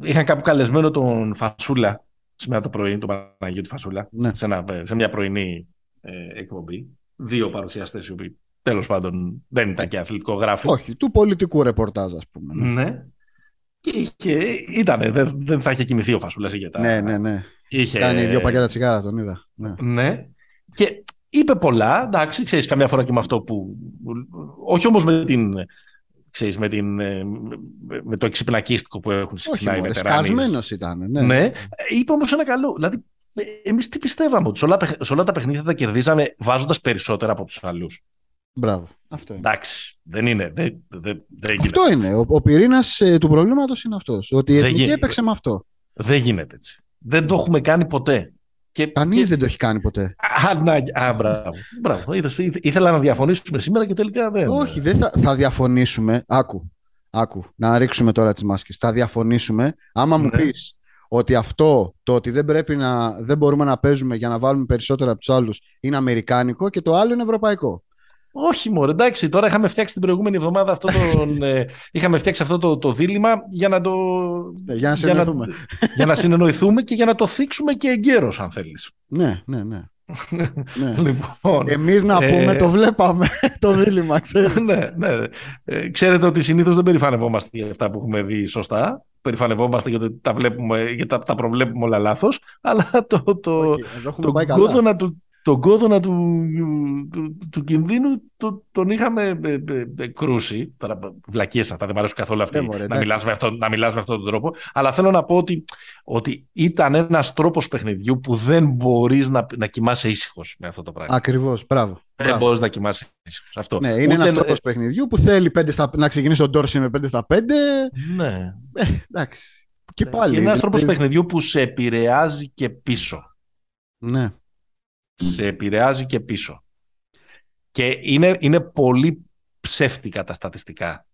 είχαν κάπου καλεσμένο τον Φασούλα σήμερα το πρωί, τον Παναγιώτη Φασούλα, ναι. σε, ένα, σε μια πρωινή ε, εκπομπή. Δύο παρουσιαστές οι οποίοι τέλος πάντων δεν ήταν και αθλητικό γράφη. Όχι, του πολιτικού ρεπορτάζ, ας πούμε. Ναι. ναι. Και είχε, ήτανε, δεν, δεν θα είχε κοιμηθεί ο Φασούλας για τα. Ναι, ναι, ναι. Είχε... Κάνει δύο πακέτα τσιγάρα, τον είδα. Ναι. ναι. Και είπε πολλά, εντάξει, ξέρεις, καμιά φορά και με αυτό που. Όχι όμως με την ξέρεις, με, την, ε, με το εξυπνακίστικο που έχουν συχνά οι βετεράνοι. ήταν, ναι. ναι. Είπε όμως ένα καλό. Δηλαδή, εμείς τι πιστεύαμε, ότι σε όλα, σε όλα τα παιχνίδια θα κερδίζαμε βάζοντας περισσότερα από τους άλλους. Μπράβο. Αυτό είναι. Εντάξει. Δεν είναι. Δεν, δεν, δεν αυτό είναι. Ο, ο πυρήνας ε, του προβλήματος είναι αυτός. Ότι η εθνική έπαιξε με αυτό. Δεν γίνεται έτσι. Δεν το έχουμε κάνει ποτέ. Και, Κανείς και... δεν το έχει κάνει ποτέ. Α, να, α μπράβο. μπράβο. Είδες, ήθελα να διαφωνήσουμε σήμερα και τελικά δεν. Όχι, δεν θα, θα διαφωνήσουμε. Άκου, άκου, να ρίξουμε τώρα τις μάσκες. Θα διαφωνήσουμε άμα ναι. μου πεις ότι αυτό το ότι δεν, πρέπει να, δεν μπορούμε να παίζουμε για να βάλουμε περισσότερα από τους άλλους είναι αμερικάνικο και το άλλο είναι ευρωπαϊκό. Όχι μόνο, εντάξει, τώρα είχαμε φτιάξει την προηγούμενη εβδομάδα αυτό το, ε, είχαμε φτιάξει αυτό το, το δίλημα για να το... Ναι, για να συνεννοηθούμε. Για να, συνεννοηθούμε και για να το θίξουμε και εγκαίρως, αν θέλεις. Ναι, ναι, ναι. ναι. Λοιπόν, Εμείς να πούμε ε, το βλέπαμε το δίλημα, ξέρεις. ναι, ναι. Ε, ξέρετε ότι συνήθως δεν περηφανευόμαστε για αυτά που έχουμε δει σωστά. Περηφανευόμαστε γιατί τα, βλέπουμε, γιατί τα, τα προβλέπουμε όλα λάθος. Αλλά το, το, Όχι, το, το, του, τον κόδωνα του, του, του, κινδύνου το, τον είχαμε ε, ε, ε, κρούσει. Τώρα βλακίες αυτά, δεν μου αρέσουν καθόλου αυτή, ναι, να, μιλάς με αυτό, να μιλάς με αυτόν τον τρόπο. Αλλά θέλω να πω ότι, ότι ήταν ένας τρόπος παιχνιδιού που δεν μπορείς να, να κοιμάσαι ήσυχος με αυτό το πράγμα. Ακριβώς, μπράβο. Δεν μπορείς να κοιμάσαι ήσυχος. Αυτό. Ναι, είναι ένας τρόπος παιχνιδιού που θέλει 5 στα, να ξεκινήσει τον Τόρση με 5 στα 5. Ναι. Ε, εντάξει. Και πάλι. είναι ένας τρόπος παιχνιδιού που σε επηρεάζει και πίσω. Ναι σε επηρεάζει και πίσω. Και είναι, είναι πολύ ψεύτικα τα στατιστικά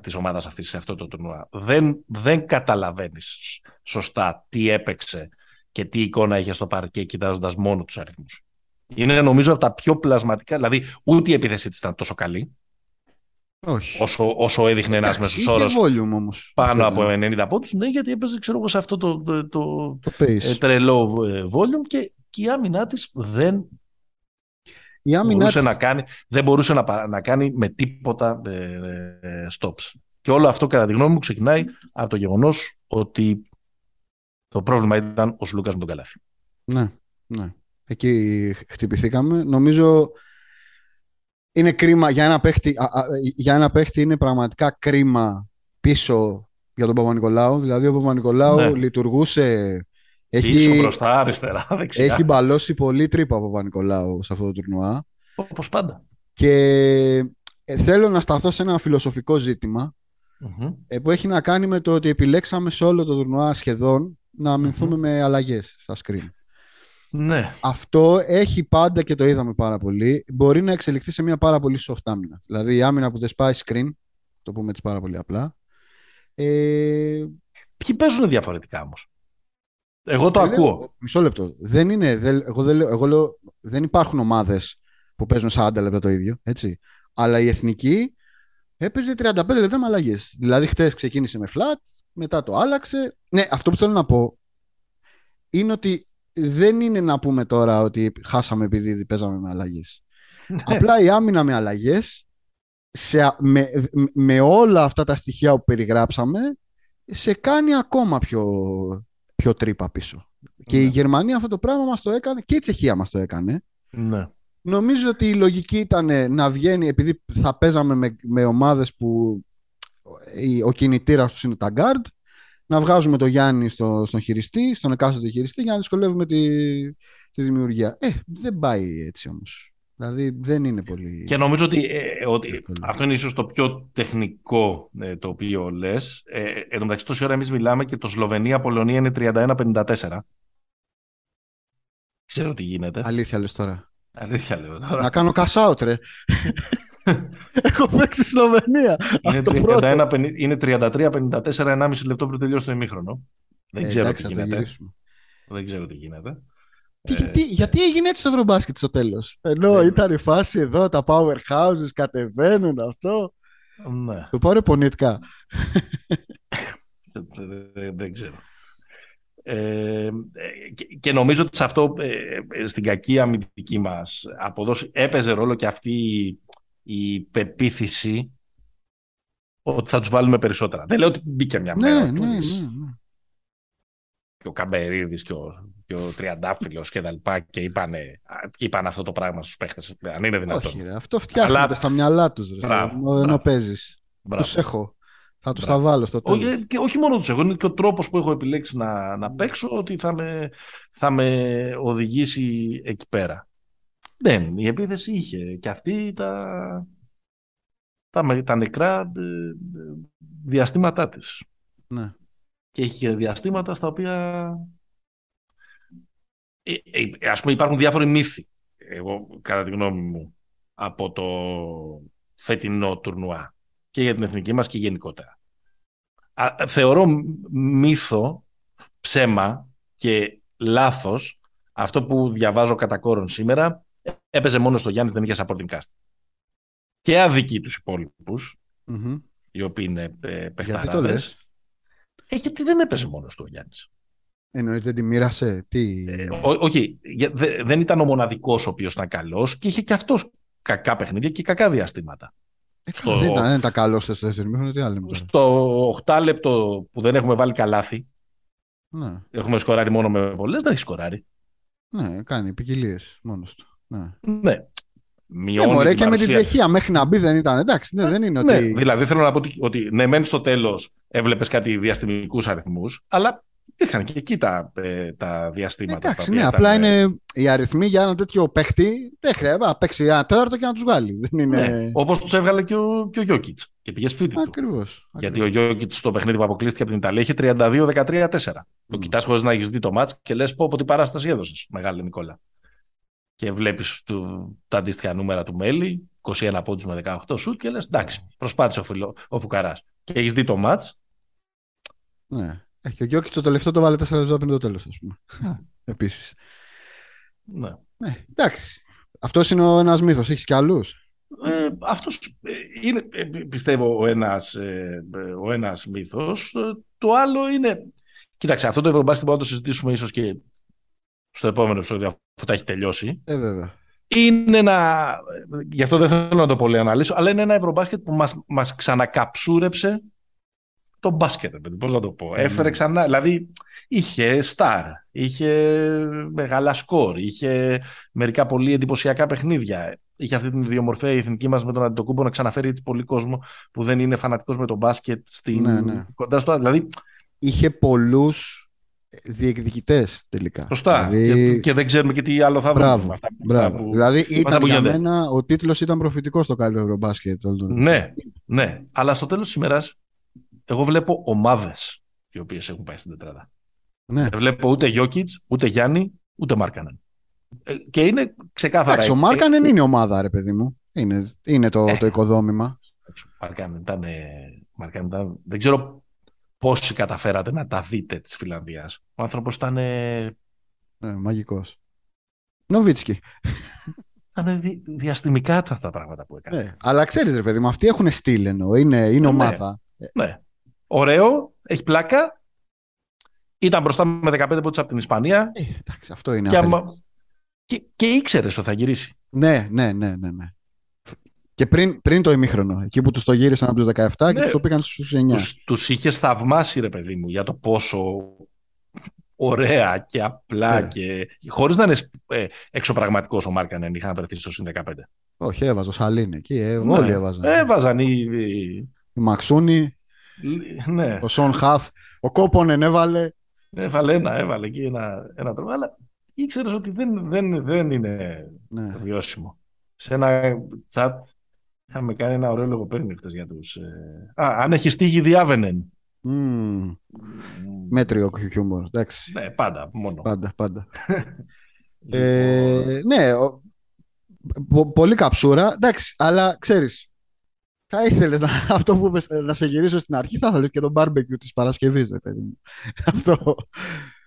της ομάδας αυτής σε αυτό το τουρνουά. Δεν, δεν καταλαβαίνεις σωστά τι έπαιξε και τι εικόνα είχε στο παρκέ κοιτάζοντας μόνο τους αριθμούς. Είναι νομίζω από τα πιο πλασματικά, δηλαδή ούτε η επίθεση της ήταν τόσο καλή, όχι. Όσο, όσο έδειχνε ένας μέσο όρος πάνω από 90 πόντους. Ναι, γιατί έπαιζε ξέρω εγώ, σε αυτό το, το, το, το ε, τρελό ε, volume και και η άμυνά της δεν η μπορούσε να κάνει, δεν μπορούσε να, να κάνει με τίποτα ε, ε, stops. Και όλο αυτό κατά τη γνώμη μου ξεκινάει από το γεγονός ότι το πρόβλημα ήταν ο Σλούκας με τον Καλάθι. Ναι, ναι. Εκεί χτυπηθήκαμε. Νομίζω είναι κρίμα για ένα παίχτη, για ένα παίχτη είναι πραγματικά κρίμα πίσω για τον Παπα-Νικολάου. Δηλαδή ο Παπα-Νικολάου ναι. λειτουργούσε έχει, Πίσω, μπροστά, αριστερά, δεξιά. Έχει μπαλώσει πολύ τρύπα από Παπα-Νικολάου σε αυτό το τουρνουά. Όπως πάντα. Και ε, θέλω να σταθώ σε ένα φιλοσοφικό ε, που έχει να κάνει με το ότι επιλέξαμε σε όλο το τουρνουά σχεδόν να αμυνθουμε με αλλαγές στα screen. Ναι. Αυτό έχει πάντα και το είδαμε πάρα πολύ. Μπορεί να εξελιχθεί σε μια πάρα πολύ soft άμυνα. Δηλαδή η άμυνα που δεν σπάει screen, το πούμε έτσι πάρα πολύ απλά. Ε... Ποιοι παίζουν διαφορετικά όμως; Εγώ το ακούω. μισό λεπτό. Δεν είναι, δεν, εγώ, δεν, εγώ λέω, δεν υπάρχουν ομάδες που παίζουν 40 λεπτά το ίδιο. Έτσι. Αλλά η εθνική έπαιζε 35 λεπτά με αλλαγές. Δηλαδή, χτες ξεκίνησε με flat, μετά το άλλαξε. Ναι, αυτό που θέλω να πω είναι ότι δεν είναι να πούμε τώρα ότι χάσαμε επειδή παίζαμε με αλλαγές. Ναι. Απλά η άμυνα με αλλαγές, με, με όλα αυτά τα στοιχεία που περιγράψαμε, σε κάνει ακόμα πιο πιο τρύπα πίσω. Και η ναι. Γερμανία αυτό το πράγμα μας το έκανε και η Τσεχία μας το έκανε. Ναι. Νομίζω ότι η λογική ήταν να βγαίνει, επειδή θα παίζαμε με, με ομάδες που ο κινητήρας τους είναι τα guard, να βγάζουμε το Γιάννη στο, στον χειριστή, στον εκάστοτε χειριστή για να δυσκολεύουμε τη, τη δημιουργία. Ε, δεν πάει έτσι όμως. Δηλαδή δεν είναι πολύ. Και νομίζω ότι, ε, ότι αυτό είναι ίσως το πιο τεχνικό ε, το οποίο λες. Ε, εν τω μεταξύ, τόση ώρα εμείς μιλάμε και το Σλοβενία-Πολωνία είναι 31-54. Ξέρω τι γίνεται. Αλήθεια λες τώρα. Αλήθεια λέω τώρα. Να κάνω cash ρε. Έχω παίξει Σλοβενία. Είναι 33-54, 1,5 λεπτό πριν τελειώσει το ημίχρονο. Δεν ξέρω τι γίνεται. Δεν ξέρω τι γίνεται. Τι, τι, γιατί έγινε έτσι το Ευρωμπάσκετ στο τέλος; Ενώ ναι. ήταν η φάση εδώ, τα powerhouses κατεβαίνουν αυτό. Ναι. Το πάρε πονητικά. δεν, ξέρω. Ε, και, νομίζω ότι σε αυτό ε, στην κακή αμυντική μας αποδόση έπαιζε ρόλο και αυτή η πεποίθηση ότι θα τους βάλουμε περισσότερα. Δεν λέω ότι μπήκε μια ναι, μέρα. Ναι, ναι, ναι και ο Καμπερίδης και ο, και ο Τριαντάφυλλος και τα λοιπά και είπανε, είπαν αυτό το πράγμα στους παίχτες, αν είναι δυνατόν. Όχι ρε, αυτό φτιάχνεται Αλλά... στα μυαλά τους, ρε, μπράβο, ενώ παίζεις. Τους έχω. Θα τους τα βάλω στο τέλος. Όχι, και όχι μόνο τους έχω, είναι και ο τρόπος που έχω επιλέξει να, να παίξω ότι θα με, θα με οδηγήσει εκεί πέρα. Δεν, η επίθεση είχε και αυτή τα, τα, τα νεκρά ε, ε, διαστήματά της. Ναι και έχει και διαστήματα στα οποία ε, ε, ας πούμε υπάρχουν διάφοροι μύθοι εγώ κατά τη γνώμη μου από το φετινό τουρνουά και για την εθνική μας και γενικότερα. θεωρώ μύθο, ψέμα και λάθος αυτό που διαβάζω κατά κόρον σήμερα έπαιζε μόνο στο Γιάννης, δεν είχε supporting cast. Και αδικεί τους υπόλοιπους, οι οποίοι είναι ε, παιχταράδες. Ε, γιατί δεν έπαιζε μόνο του ο Γιάννης. Εννοείται δεν τη μοίρασε. Τι... Ε, όχι, δεν ήταν ο μοναδικός ο οποίος ήταν καλός και είχε και αυτός κακά παιχνίδια και κακά διαστήματα. Ε, στο... Δεν ήταν, τα καλός στο δεύτερο μήχρονο, τι άλλο. Στο 8 λεπτό που δεν έχουμε βάλει καλάθι, ναι. έχουμε σκοράρει μόνο με βολές, δεν έχει σκοράρει. Ναι, κάνει ποικιλίες μόνος του. Ναι. ναι. Μειώνει ναι, και με την Τσεχία μέχρι να μπει δεν ήταν. Εντάξει, ναι, δεν είναι ναι, ότι. Δηλαδή θέλω να πω ότι, ότι ναι, μένει στο τέλος έβλεπες κάτι διαστημικούς αριθμούς, αλλά Είχαν και εκεί τα, ε, τα διαστήματα. Εντάξει, ναι, απλά είναι οι αριθμοί για ένα τέτοιο παίχτη. Δεν χρειάζεται να παίξει ένα τέταρτο και να τους βγάλει. Δεν είναι... Ναι, Όπως τους έβγαλε και ο, και ο Γιώκητς. Και πήγε σπίτι ακριβώς, του. Γιατί ο Γιώκητς στο παιχνίδι που αποκλείστηκε από την Ιταλία είχε 32-13-4. Mm. Το κοιτάς χωρίς να έχεις δει το μάτς και λες πω από τι παράσταση έδωσες, Μεγάλη Νικόλα. Και βλέπεις τα αντίστοιχα νούμερα του Μέλη, 21 πόντους με 18 σουτ και λες εντάξει, προσπάθησε ο, φιλο, ο Φουκαράς. Και έχεις δει το μάτς. Ναι. Ε, και ο Γιώκητς το τελευταίο το βάλε 4 λεπτά πριν το τέλος, ας πούμε. Επίσης. Ναι. ναι. Εντάξει. Αυτός είναι ο ένας μύθος. Έχεις κι άλλους; Ε, αυτός ε, είναι, ε, πιστεύω, ο ένας, ο ένας μύθος. Το άλλο είναι... Κοίταξε, αυτό το Ευρωμπάσκετ μπορούμε να το συζητήσουμε ίσως και στο επόμενο επεισόδιο, αφού τα έχει τελειώσει. Ε, βέβαια. Είναι ένα... Γι' αυτό δεν θέλω να το πολύ αναλύσω, αλλά είναι ένα Ευρωμπάσκετ που μας, μας ξανακαψούρεψε το μπάσκετ, πώς να το πω. Ναι. Έφερε ξανά, δηλαδή είχε στάρ, είχε μεγάλα σκορ, είχε μερικά πολύ εντυπωσιακά παιχνίδια. Είχε αυτή την ιδιομορφία η εθνική μας με τον Αντιτοκούμπο να ξαναφέρει έτσι πολύ κόσμο που δεν είναι φανατικός με τον μπάσκετ στην... ναι, ναι. κοντά στο. Δηλαδή... Είχε πολλούς διεκδικητές τελικά. Σωστά. Δηλαδή... Και, και, δεν ξέρουμε και τι άλλο θα βρούμε. Μπράβο. Που... Δηλαδή ήταν για μένα ο τίτλος ήταν προφητικός στο καλύτερο μπάσκετ. Ναι, ναι. Αλλά στο τέλος της ημέρας εγώ βλέπω ομάδες οι οποίες έχουν πάει στην τετράδα. Ναι. Δεν βλέπω ούτε Γιώκητς, ούτε Γιάννη, ούτε Μάρκανεν. Ε, και είναι ξεκάθαρα. Εντάξει, ο Μάρκανεν είναι ομάδα, ρε παιδί μου. Είναι, είναι το, ε, το οικοδόμημα. Μάρκανεν ήταν, Μάρκανεν ήταν. Δεν ξέρω πόσοι καταφέρατε να τα δείτε της Φιλανδίας. Ο άνθρωπος ήταν. Ε, Μαγικός. Νοβίτσκι. Ήταν δι, διαστημικά αυτά τα πράγματα που έκανε. Ναι, αλλά ξέρεις, ρε παιδί μου, αυτοί έχουν στυλ εννοώ. Είναι, είναι ναι, ομάδα. Ναι ωραίο, έχει πλάκα. Ήταν μπροστά με 15 πόντους από την Ισπανία. Ε, εντάξει, αυτό είναι. Και, αμα... και, και ήξερε ότι θα γυρίσει. Ναι, ναι, ναι, ναι. ναι. Και πριν, πριν το ημίχρονο, εκεί που τους το γύρισαν από τους 17 ναι, και τους το πήγαν στους 9. Τους είχε θαυμάσει, ρε παιδί μου, για το πόσο ωραία και απλά ναι. και. Χωρίς να είναι ε, εξωπραγματικός ο Μάρκανεν, είχαν βρεθεί στο συν 15. Όχι, έβαζε ο Σαλίνη εκεί. Ε, ναι. Όλοι έβαζαν. Έβαζαν οι. Η Μαξούνη. Ναι. Ο Σον Χαφ. Ο Κόπονεν έβαλε. Έβαλε ένα, έβαλε εκεί ένα, ένα τρόπο. Αλλά ήξερες ότι δεν, δεν, δεν είναι ναι. βιώσιμο. Σε ένα chat είχαμε κάνει ένα ωραίο λογοπαίγνιο χθες για τους. Ε... Α, αν έχει τύχει διάβαινεν. Mm. Μέτριο χιούμορ, εντάξει. Ναι, πάντα, μόνο. Πάντα, πάντα. ε, ναι, ο, πο, πολύ καψούρα, εντάξει, αλλά ξέρεις, θα ήθελες να, αυτό που είπες, να σε γυρίσω στην αρχή, θα ήθελε και τον barbecue της Παρασκευής, παιδί μου. αυτό.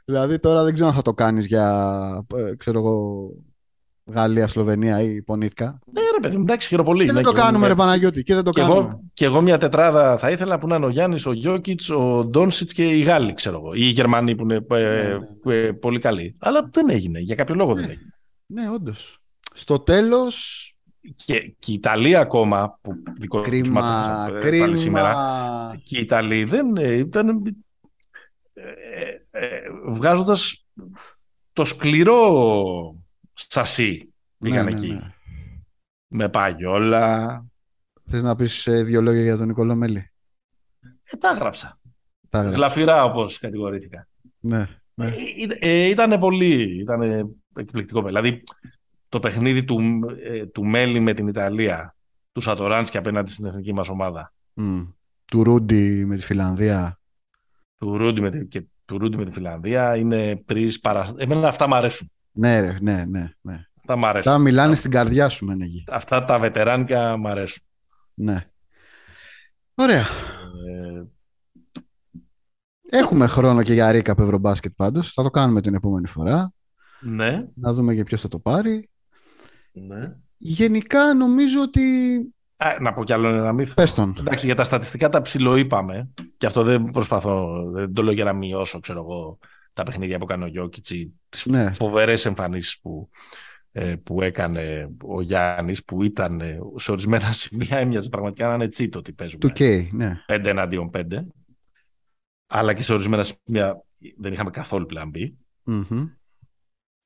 Δηλαδή τώρα δεν ξέρω αν θα το κάνεις για, ε, ξέρω εγώ, Γαλλία, Σλοβενία ή Πονίτκα. Ναι, ρε παιδί, εντάξει, χειροπολί. Και δεν το κάνουμε, ρε Παναγιώτη. Και δεν το και κάνουμε. Εγώ, και εγώ μια τετράδα θα ήθελα που να είναι ο Γιάννης, ο Γιώκητς, ο Ντόνσιτς και οι Γάλλοι, ξέρω εγώ. Ή οι Γερμανοί που είναι ε, ναι, ναι, ναι. Ε, πολύ καλοί. Αλλά δεν έγινε. Για κάποιο λόγο δεν ναι. έγινε. Ναι, όντως. Στο τέλος, και, και η Ιταλία ακόμα που δικό κρίμα, μάτσα, κρίμα. σήμερα. Και η Ιταλία δεν ε, ήταν ε, ε, βγάζοντας το σκληρό σασί πήγαν ναι, ναι, εκεί. ναι, με παγιόλα. Θες να πεις ε, δύο λόγια για τον Νικόλο Μέλη; Ε, τα έγραψα. Τα γλαφυρά όπως κατηγορήθηκα. Ναι, ναι. Ε, ήταν πολύ ήταν εκπληκτικό δηλαδή το παιχνίδι του, ε, του Μέλη με την Ιταλία, του Σατοράνσκι απέναντι στην εθνική μας ομάδα. Mm. Του Ρούντι με τη Φιλανδία. Του Ρούντι με τη, και του Ρούντι με τη Φιλανδία είναι πρις παρα... Εμένα αυτά μου αρέσουν. Ναι, ρε, ναι, ναι, ναι. Αυτά μου αρέσουν. Αυτά μιλάνε στην καρδιά σου, μένεγε. Αυτά τα βετεράνικα μου αρέσουν. Ναι. Ωραία. Ε... Έχουμε χρόνο και για ρίκα Ευρωμπάσκετ πάντως. Θα το κάνουμε την επόμενη φορά. Ναι. Να δούμε και ποιος θα το πάρει. Ναι. Γενικά νομίζω ότι. Α, να πω κι άλλο ένα μύθο. Πες τον. Εντάξει, για τα στατιστικά τα ψηλοείπαμε. Και αυτό δεν προσπαθώ. Δεν το λέω για να μειώσω, ξέρω εγώ, τα παιχνίδια που έκανε ο Γιώκητσι. Τις ναι. φοβερές εμφανίσεις που, ε, που έκανε ο Γιάννης, που ήταν ε, σε ορισμένα σημεία έμοιαζε πραγματικά να είναι τσίτο ότι παίζουμε. Του K, ναι. 5 εναντίον 5. Αλλά και σε ορισμένα σημεία δεν είχαμε καθόλου πλάν B. Mm-hmm.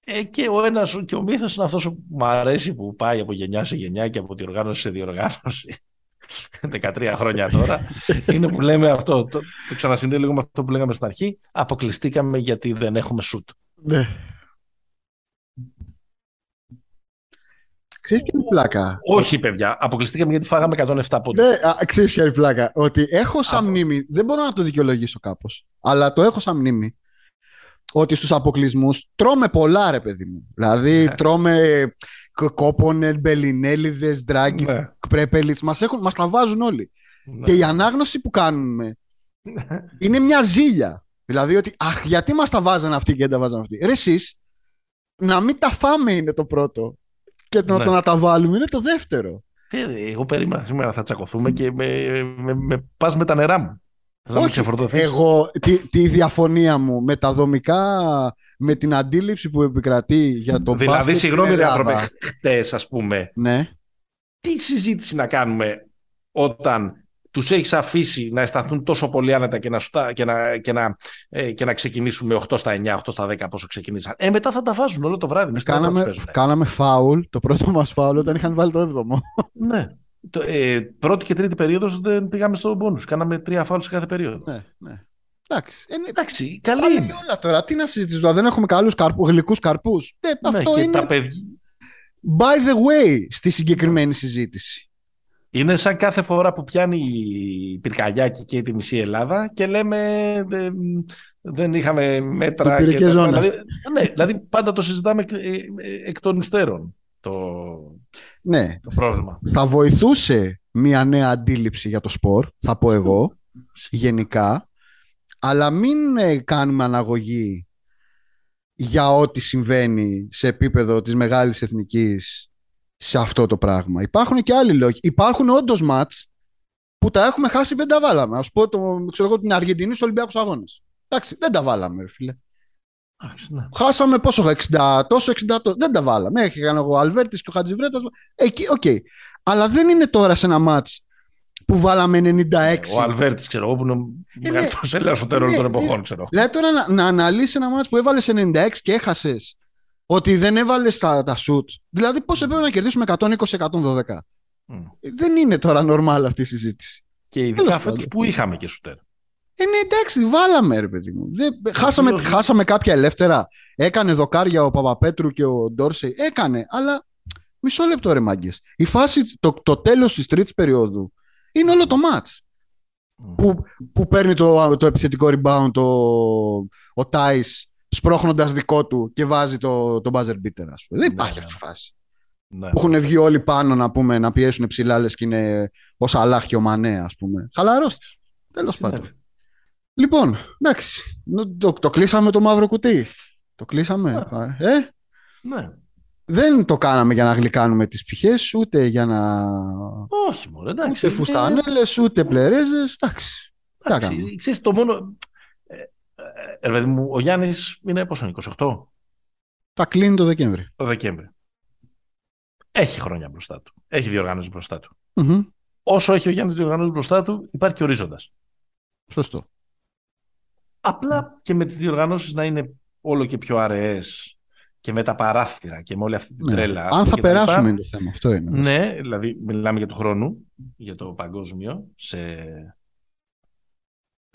Ε, και ο ένας και ο μύθος είναι αυτός που μου αρέσει που πάει από γενιά σε γενιά και από διοργάνωση σε διοργάνωση 13 χρόνια τώρα είναι που λέμε αυτό το, το ξανασυνδέει λίγο με αυτό που λέγαμε στην αρχή αποκλειστήκαμε γιατί δεν έχουμε σουτ ναι Ξέρεις ποια είναι η πλάκα; Όχι, παιδιά. Αποκλειστήκαμε γιατί φάγαμε 107 πόντους. Ναι, ξέρεις ποια είναι η πλάκα; Ότι έχω σαν μνήμη, δεν μπορώ να το δικαιολογήσω κάπως, αλλά το έχω σαν μνήμη, ότι στους αποκλεισμούς τρώμε πολλά, ρε παιδί μου. Δηλαδή, ναι. τρώμε κόπονελ, μπελινέλιδες, ντράγκη, ναι. πρέπελιτς. Μας, μας τα βάζουν όλοι. Ναι. Και η ανάγνωση που κάνουμε είναι μια ζήλια. Δηλαδή ότι, αχ, γιατί μας τα βάζανε αυτοί και δεν τα βάζανε αυτοί. Ρε εσείς, να μην τα φάμε είναι το πρώτο και το, ναι. το να τα βάλουμε είναι το δεύτερο. Ε, εγώ περίμενα σήμερα θα τσακωθούμε και με, με, με πας με τα νερά μου. Όχι, εγώ τη, τη διαφωνία μου με τα δομικά, με την αντίληψη που επικρατεί για το Δηλαδή, συγγνώμη, ρε άνθρωπε, χτες, ας πούμε, ναι. τι συζήτηση να κάνουμε όταν τους έχεις αφήσει να αισθανθούν τόσο πολύ άνετα και να, και να, και να, ε, και να ξεκινήσουν με 8 στα 9, 8 στα 10 πόσο ξεκινήσαν. Ε, μετά θα τα βάζουν όλο το βράδυ. Μες κάναμε, κάναμε φάουλ, το πρώτο μας φάουλ όταν είχαν βάλει το 7ο. ναι. Το, ε, πρώτη και τρίτη περίοδος δεν πήγαμε στο μπόνους. Κάναμε τρία φάουλ σε κάθε περίοδο. Ναι, ναι. Εντάξει, ε, εντάξει καλή είναι. όλα τώρα. Τι να συζητήσουμε, δεν έχουμε καλούς καρπού, γλυκούς καρπούς. Ε, ναι, αυτό και είναι. Τα παιδιά... By the way, στη συγκεκριμένη συζήτηση. Είναι σαν κάθε φορά που πιάνει η πυρκαγιά και τη μισή Ελλάδα και λέμε δεν, δεν είχαμε μέτρα. Και δηλαδή, ναι, δηλαδή πάντα το συζητάμε εκ των υστέρων το, ναι. το πρόβλημα. Θα βοηθούσε μια νέα αντίληψη για το σπορ, θα πω εγώ, γενικά, αλλά μην ε, κάνουμε αναγωγή για ό,τι συμβαίνει σε επίπεδο της μεγάλης εθνικής σε αυτό το πράγμα. Υπάρχουν και άλλοι λόγοι. Υπάρχουν όντως μάτς που τα έχουμε χάσει δεν τα βάλαμε. Α πω το, ξέρω εγώ, την Αργεντινή στους Ολυμπιακούς Αγώνες. Εντάξει, δεν τα βάλαμε, φίλε. Ναι. Χάσαμε πόσο, 60, τόσο 60, δεν τα βάλαμε. Έχει κάνει ο Αλβέρτης και ο Χατζιβρέτα. Εκεί, OK. Okay. Αλλά δεν είναι τώρα σε ένα ματς που βάλαμε 96. Ο Αλβέρτης, ξέρω εγώ, που είναι μεγαλύτερο ελεύθερο των εποχών. Ξέρω. Δηλαδή τώρα να, να αναλύσεις ένα ματς που έβαλες 96 και έχασες ότι δεν έβαλες τα, τα σουτ. Δηλαδή, πώς έπρεπε να κερδίσουμε 120-112. Mm. Δεν είναι τώρα normal αυτή η συζήτηση. Και ειδικά φέτος που είχαμε και σουτέρ. Ε, ναι, εντάξει, βάλαμε ρε παιδί μου. Δεν... Χάσαμε, χάσαμε κάποια ελεύθερα. Έκανε δοκάρια ο Παπαπέτρου και ο Ντόρσεϊ. Έκανε, αλλά μισό λεπτό ρε μάγκες. Η φάση, το, το τέλος της τρίτης περίοδου είναι όλο το μάτς. Mm. Που, που παίρνει το, το επιθετικό rebound το, ο Τάις σπρώχνοντας δικό του και βάζει το, το buzzer beater, ας πούμε. Δεν ναι, υπάρχει ναι. αυτή η φάση. Ναι. Που έχουν βγει όλοι πάνω να, πούμε, να πιέσουν ψηλά και είναι ω Αλάχ και ο Μανέ, ας πούμε. Χαλαρώστε. Τέλος πάντων. Λοιπόν, εντάξει. Το, το, κλείσαμε το μαύρο κουτί. Το κλείσαμε. Ε; Ναι. Δεν το κάναμε για να γλυκάνουμε τις ψυχές, ούτε για να... Όχι μόνο, εντάξει. Ούτε φουστανέλες, ούτε πλερέζες, εντάξει. εντάξει ξέρεις, το μόνο... Ε, ε μου, ο Γιάννης είναι πόσο είναι, 28. Θα κλείνει το Δεκέμβρη. Το Δεκέμβρη. Έχει χρόνια μπροστά του. Έχει διοργάνωση μπροστά του. Όσο έχει ο Γιάννης διοργάνωση μπροστά του, υπάρχει και ορίζοντας. Σωστό. Απλά και με τις διοργανώσεις να είναι όλο και πιο αραιές και με τα παράθυρα και με όλη αυτή την ναι. τρέλα. Αν θα περάσουμε είναι το θέμα. Αυτό είναι. Ναι, δηλαδή μιλάμε για το χρόνο, για το παγκόσμιο, σε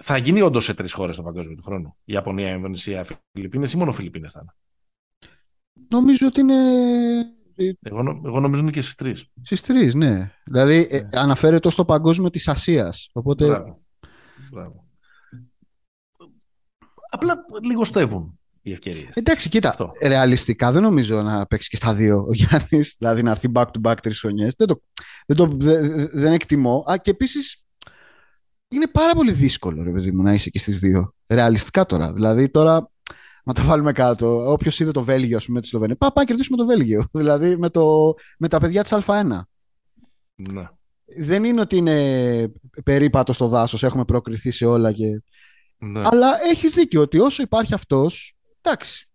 θα γίνει όντως σε τρεις χώρες το παγκόσμιο του χρόνου. Η Ιαπωνία, η Ινδονησία, οι Φιλιππίνες ή μόνο Φιλιππίνες θα είναι. Νομίζω ότι είναι. Εγώ, εγώ νομίζω είναι και στις τρεις. Στις τρεις, ναι. Δηλαδή ε, ναι. αναφέρεται στο παγκόσμιο της Ασίας. Οπότε... Μπράβο. Μπράβο. Απλά λιγοστεύουν οι ευκαιρίες. Εντάξει, κοίτα. Αυτό. Ρεαλιστικά δεν νομίζω να παίξει και στα δύο ο Γιάννης. Δηλαδή να έρθει back to back τρεις χρονιές. Δεν, το, δεν, το, δεν, δεν εκτιμώ. Α, και επίσης είναι πάρα πολύ δύσκολο, ρε παιδί μου, να είσαι και στις δύο. Ρεαλιστικά τώρα. Δηλαδή τώρα, να τα βάλουμε κάτω. Όποιος είδε το Βέλγιο, ας πούμε, τη Σλοβενία, πάμε να κερδίσουμε το Βέλγιο. Δηλαδή με, το, με τα παιδιά της Α1. Ναι. Δεν είναι ότι είναι περίπατο στο δάσος, έχουμε προκριθεί σε όλα και. Ναι. Αλλά έχεις δίκιο ότι όσο υπάρχει αυτός, εντάξει.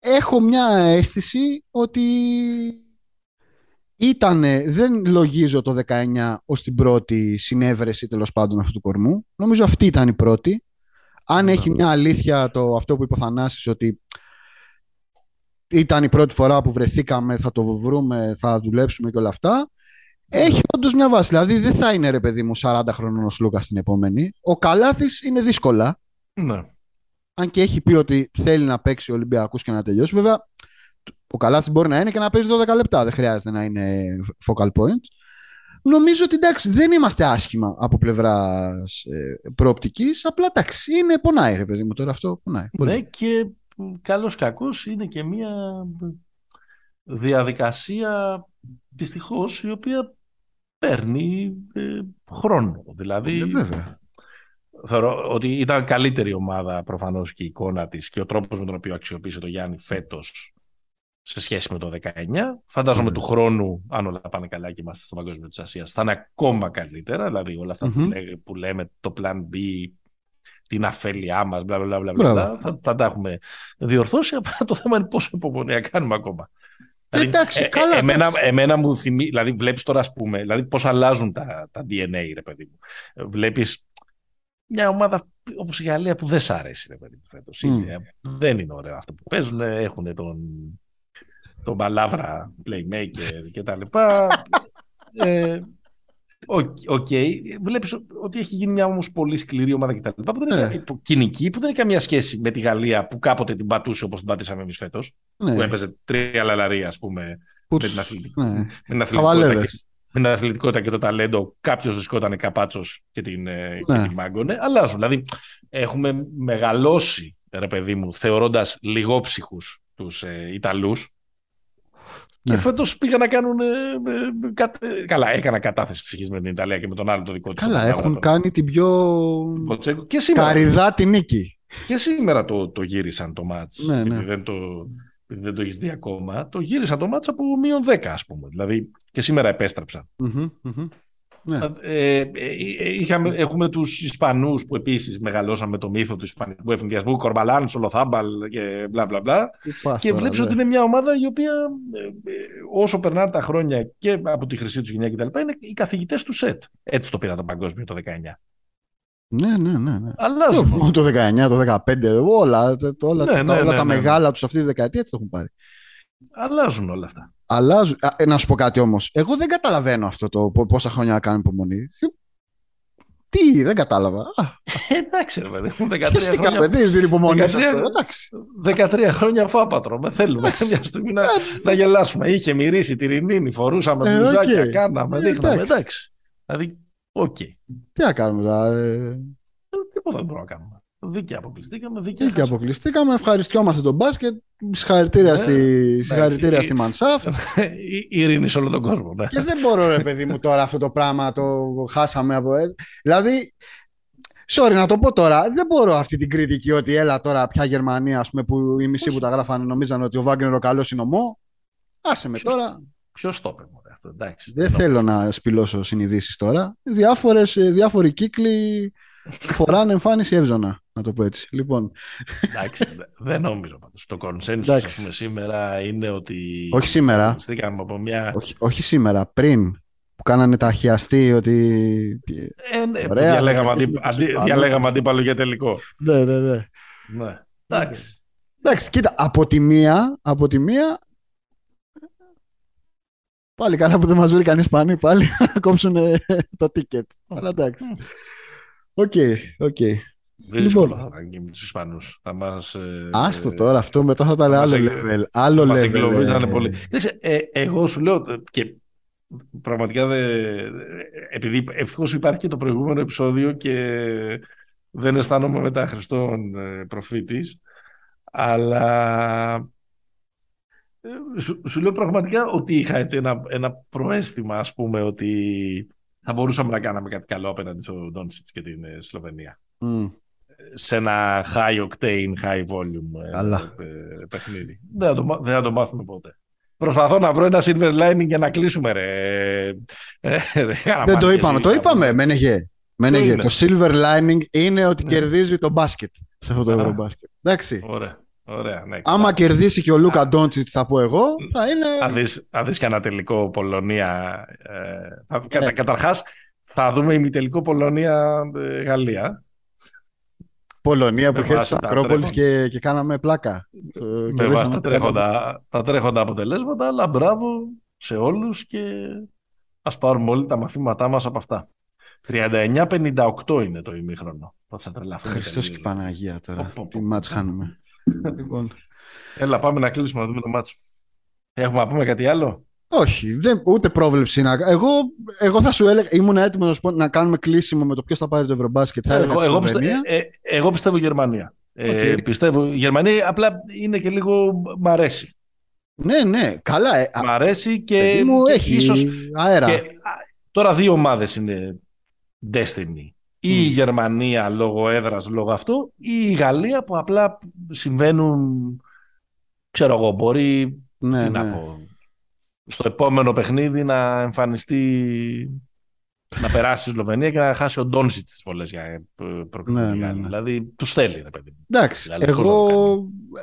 Έχω μια αίσθηση ότι Ήτανε, δεν λογίζω το 19 ως την πρώτη συνέβρεση τέλος πάντων αυτού του κορμού. Νομίζω αυτή ήταν η πρώτη. Αν έχει μια αλήθεια το αυτό που είπε ο Θανάσης ότι ήταν η πρώτη φορά που βρεθήκαμε, θα το βρούμε, θα δουλέψουμε και όλα αυτά. Έχει όντως μια βάση. Δηλαδή δεν θα είναι ρε παιδί μου 40 χρονών ο Λούκα στην επόμενη. Ο Καλάθης είναι δύσκολα. Ναι. Αν και έχει πει ότι θέλει να παίξει Ολυμπιακού και να τελειώσει. Βέβαια, ο Καλάθης μπορεί να είναι και να παίζει 12 λεπτά. Δεν χρειάζεται να είναι focal point. Νομίζω ότι εντάξει, δεν είμαστε άσχημα από πλευράς ε, προοπτικής. Απλά εντάξει, είναι πονάει, ρε παιδί μου τώρα αυτό. Πονάει. Ναι, και καλός κακός είναι και μια διαδικασία δυστυχώς η οποία παίρνει ε, χρόνο. Δηλαδή, ε, βέβαια. θεωρώ ότι ήταν καλύτερη ομάδα προφανώς και η εικόνα της και ο τρόπος με τον οποίο αξιοποίησε το Γιάννη φέτος σε σχέση με το 19. Φαντάζομαι mm. του χρόνου, αν όλα πάνε καλά και είμαστε στο Παγκόσμιο της Ασίας, θα είναι ακόμα καλύτερα. Δηλαδή όλα αυτά mm-hmm. που, λέμε, το Plan B, την αφέλειά μας, μπλα, μπλα, μπλα, μπλα, θα, θα τα έχουμε διορθώσει. Απλά το θέμα είναι πόσο υπομονή κάνουμε ακόμα. Δηλαδή, Εντάξει, ε, καλά. Ε, εμένα, εμένα μου θυμίζει, δηλαδή βλέπεις τώρα ας πούμε, δηλαδή πώς αλλάζουν τα, τα DNA ρε παιδί μου. Ε, βλέπεις μια ομάδα όπως η Γαλλία που δεν σ' αρέσει ρε παιδί μου φέτος. Mm. δεν είναι ωραίο αυτό που παίζουν, έχουν τον, τον Παλάβρα playmaker και τα λοιπά. ε, OK, okay. βλέπεις ότι έχει γίνει μια όμως πολύ σκληρή ομάδα κτλ. Που δεν είναι yeah. κυνική, που δεν έχει καμία σχέση με τη Γαλλία που κάποτε την πατούσε όπως την πατήσαμε εμείς φέτος. Ναι. Που έπαιζε τρία λαλαρία, ας πούμε, με την, αθλητικ... ναι. με την αθλητικότητα. Και... Με την αθλητικότητα και το ταλέντο, κάποιος βρισκόταν καπάτσος και την, ε, ναι. και την μάγκωνε. Αλλάζουν. Δηλαδή, έχουμε μεγαλώσει, ρε παιδί μου, θεωρώντας λιγόψυχους τους ε, Ιταλούς, και ναι. φέτος πήγαν να κάνουν. Ε, ε, ε, καλά, έκανα κατάθεση ψυχής με την Ιταλία και με τον άλλο το δικό τους. Καλά, έχουν κάνει την πιο. Και σήμερα, καριδά τη νίκη. Και σήμερα το, το γύρισαν το μάτς. Ναι, ναι. Δεν το, δεν το έχεις δει ακόμα. Το γύρισαν το μάτς από μείον 10, ας πούμε. Δηλαδή και σήμερα επέστρεψαν. Ναι. Ε, ε, ε, είχαμε, έχουμε τους Ισπανούς που επίσης μεγαλώσαμε το μύθο του Ισπανικού εθνικιασμού, Κορμπαλάν, Σολοθάμπαλ και μπλα μπλα μπλα. Και βλέπεις ότι είναι μια ομάδα η οποία όσο περνάνε τα χρόνια και από τη χρυσή τους γενιά κτλ. είναι οι καθηγητές του ΣΕΤ. Έτσι το πήρα το παγκόσμιο το 19. Ναι, ναι, ναι. ναι. Αλλάζουν. Το 19, το 15, όλα, όλα, ναι, ναι, όλα ναι, τα ναι, μεγάλα τους αυτή τη δεκαετία έτσι το έχουν πάρει. Αλλάζουν όλα αυτά. Αλλάζουν. Ε, να σου πω κάτι όμως. Εγώ δεν καταλαβαίνω αυτό το πόσα χρόνια κάνουν υπομονή. Τι, δεν κατάλαβα. Ε, εντάξει, ρε παιδί μου. 13 χρόνια. Παιδί, την υπομονή 13, εντάξει. 13 χρόνια φάπατρο. Με θέλουμε μια στιγμή να, ε, να γελάσουμε. Είχε μυρίσει τη ρινίνη, φορούσαμε ε, μπλουζάκια, okay. κάναμε, δείχναμε. Εντάξει. Δηλαδή, οκ. Okay. Τι να κάνουμε τώρα. Τίποτα δεν μπορούμε να κάνουμε. Δίκαια αποκλειστήκαμε. Δίκαια, δίκαια αποκλειστήκαμε. Ευχαριστιόμαστε τον μπάσκετ. Συγχαρητήρια, ναι, στη, ναι, συγχαρητήρια η, στη Μανσάφ. Η, ειρήνη σε όλο τον κόσμο. Ναι. Και δεν μπορώ, ρε παιδί μου, τώρα αυτό το πράγμα το χάσαμε από. Δηλαδή, Sorry να το πω τώρα, δεν μπορώ αυτή την κριτική ότι έλα τώρα πια Γερμανία, ας πούμε, που οι μισοί που τα γράφανε νομίζαν ότι ο Βάγκνερ ο καλός είναι ομό. Άσε με τώρα. Ποιος το είπε αυτό, εντάξει. Δεν, θέλω να σπηλώσω συνειδήσεις τώρα. Διάφορες, διάφοροι κύκλοι φοράνε εμφάνιση εύζωνα, να το πω έτσι. Λοιπόν. Εντάξει, δεν νομίζω πάντως. Το consensus πούμε, σήμερα είναι ότι... Όχι σήμερα. Από μια... όχι, όχι σήμερα, πριν που κάνανε τα χιαστί ότι... Ε, ναι, Ωραία, διαλέγαμε, αντί, αντί, διαλέγαμε αντίπαλο για τελικό. Ναι, ναι, ναι. ναι. Εντάξει. Εντάξει, κοίτα, από τη μία, από τη μία Πάλι καλά που δεν μας βρήκαν οι Ισπανοί πάλι να κόψουν το ticket. Αλλά εντάξει. OK, OK. Δύσκολο λοιπόν. θα ήταν με τους Ισπανούς. Μας, ε, Άστο τώρα, αυτό μετά θα ήταν άλλο level. Άλλο μας level. Ε. πολύ. Ε, εγώ σου λέω και πραγματικά δε, επειδή ευτυχώς υπάρχει και το προηγούμενο επεισόδιο και δεν αισθάνομαι μετά Χριστόν ε, προφήτης αλλά ε, σου, σου, λέω πραγματικά ότι είχα έτσι ένα, ένα προέστημα ας πούμε ότι θα μπορούσαμε να κάναμε κάτι καλό απέναντι στο Ντόνσιτ και την ε, Σλοβενία. Mm. Σε ένα high octane, high volume ε, ε, παιχνίδι. Δεν θα, το, δεν θα το μάθουμε ποτέ. Προσπαθώ να βρω ένα silver lining για να κλείσουμε, ρε. δεν το είπαμε. Το είπαμε, Μένεγε. Μένεγε. Το, το silver lining είναι ότι ναι. κερδίζει το μπάσκετ σε αυτό το Ευρωμπάσκετ. Εντάξει. Ωραία. Ωραία, ναι, Άμα κερδίσει και ο Λούκα Ντόντσιτς, θα πω εγώ, θα είναι. Αν δεις και ένα τελικό Πολωνία. Ε, θα, ναι. Καταρχάς, θα δούμε ημιτελικό Πολωνία-Γαλλία. Πολωνία που είχε στην Ακρόπολης και, και κάναμε πλάκα. Με βάση τα τρέχοντα, τα τρέχοντα αποτελέσματα, αλλά μπράβο σε όλους και ας πάρουμε όλοι τα μαθήματά μας από αυτά. 39-58 είναι το ημίχρονο. Χριστός και Παναγία τώρα. Τι μάτς χάνουμε. λοιπόν. Έλα, πάμε να κλείσουμε να δούμε το μάτς. Έχουμε να πούμε κάτι άλλο; Όχι, δεν, ούτε πρόβλεψη. Να... Εγώ, εγώ θα σου έλεγα, ήμουν έτοιμος να, να κάνουμε κλείσιμο με το ποιος θα πάρει το Ευρωμπάσκετ. Θα εγώ, εγώ, πιστε, ε, ε, εγώ πιστεύω Γερμανία. Okay. Ε, πιστεύω Γερμανία, απλά είναι και λίγο. μ' αρέσει. Ναι, ναι, καλά. Ε, μ' αρέσει και. Μου έχει ίσως, αέρα. Και, τώρα δύο ομάδες είναι Destiny. Ή η Γερμανία λόγω έδρας, λόγω αυτού, ή η Γαλλία που απλά συμβαίνουν, ξέρω εγώ, μπορεί, ναι, τι να ναι. πω, στο επόμενο παιχνίδι να εμφανιστεί να περάσει η Σλοβενία και να χάσει ο Ντόνσι τις βολές για ναι, ναι, ναι. Δηλαδή τους θέλει, ρε παιδί. Εντάξει. εγώ,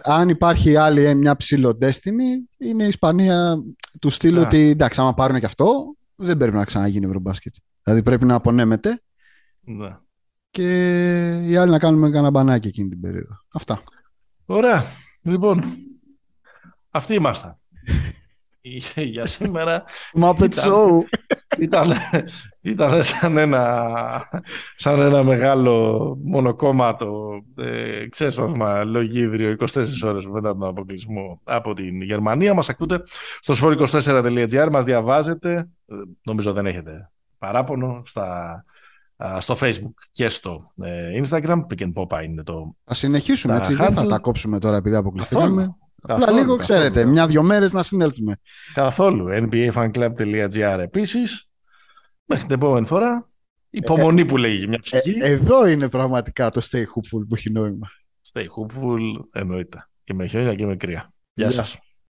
αν υπάρχει άλλη μια ψηλό Destiny, είναι η Ισπανία του στείλω ότι εντάξει, άμα πάρουν και αυτό, δεν πρέπει να ξαναγίνει Ευρωμπάσκετ. Δηλαδή πρέπει να απονέμεται. Ναι. Και οι άλλοι να κάνουμε κανένα μπανάκι εκείνη την περίοδο. Αυτά. Ωραία. Λοιπόν, αυτοί ήμασταν για σήμερα. Muppet Show. Ήταν, ήταν σαν, ένα, σαν ένα μεγάλο μονοκόμματο ε, ξέσπασμα λογίδριο 24 ώρες μετά τον αποκλεισμό από την Γερμανία. Μας ακούτε στο sport24.gr, μας διαβάζετε, ε, νομίζω δεν έχετε παράπονο, στα, στο facebook και στο ε, instagram. Pick and Pop είναι το... Θα συνεχίσουμε έτσι, δεν θα τα κόψουμε τώρα επειδή αποκλειστήκαμε. Απλά λίγο ξέρετε, μια-δυο μέρες να συνέλθουμε. Καθόλου. NBAfanclub.gr επίσης. Μέχρι την επόμενη φορά. Υπομονή ε, που λέγει μια ψυχή. Ε, εδώ είναι πραγματικά το stay hopeful που έχει νόημα. Stay hopeful εννοείται. Και με χιόνια και με κρύα. Γεια yeah. σας.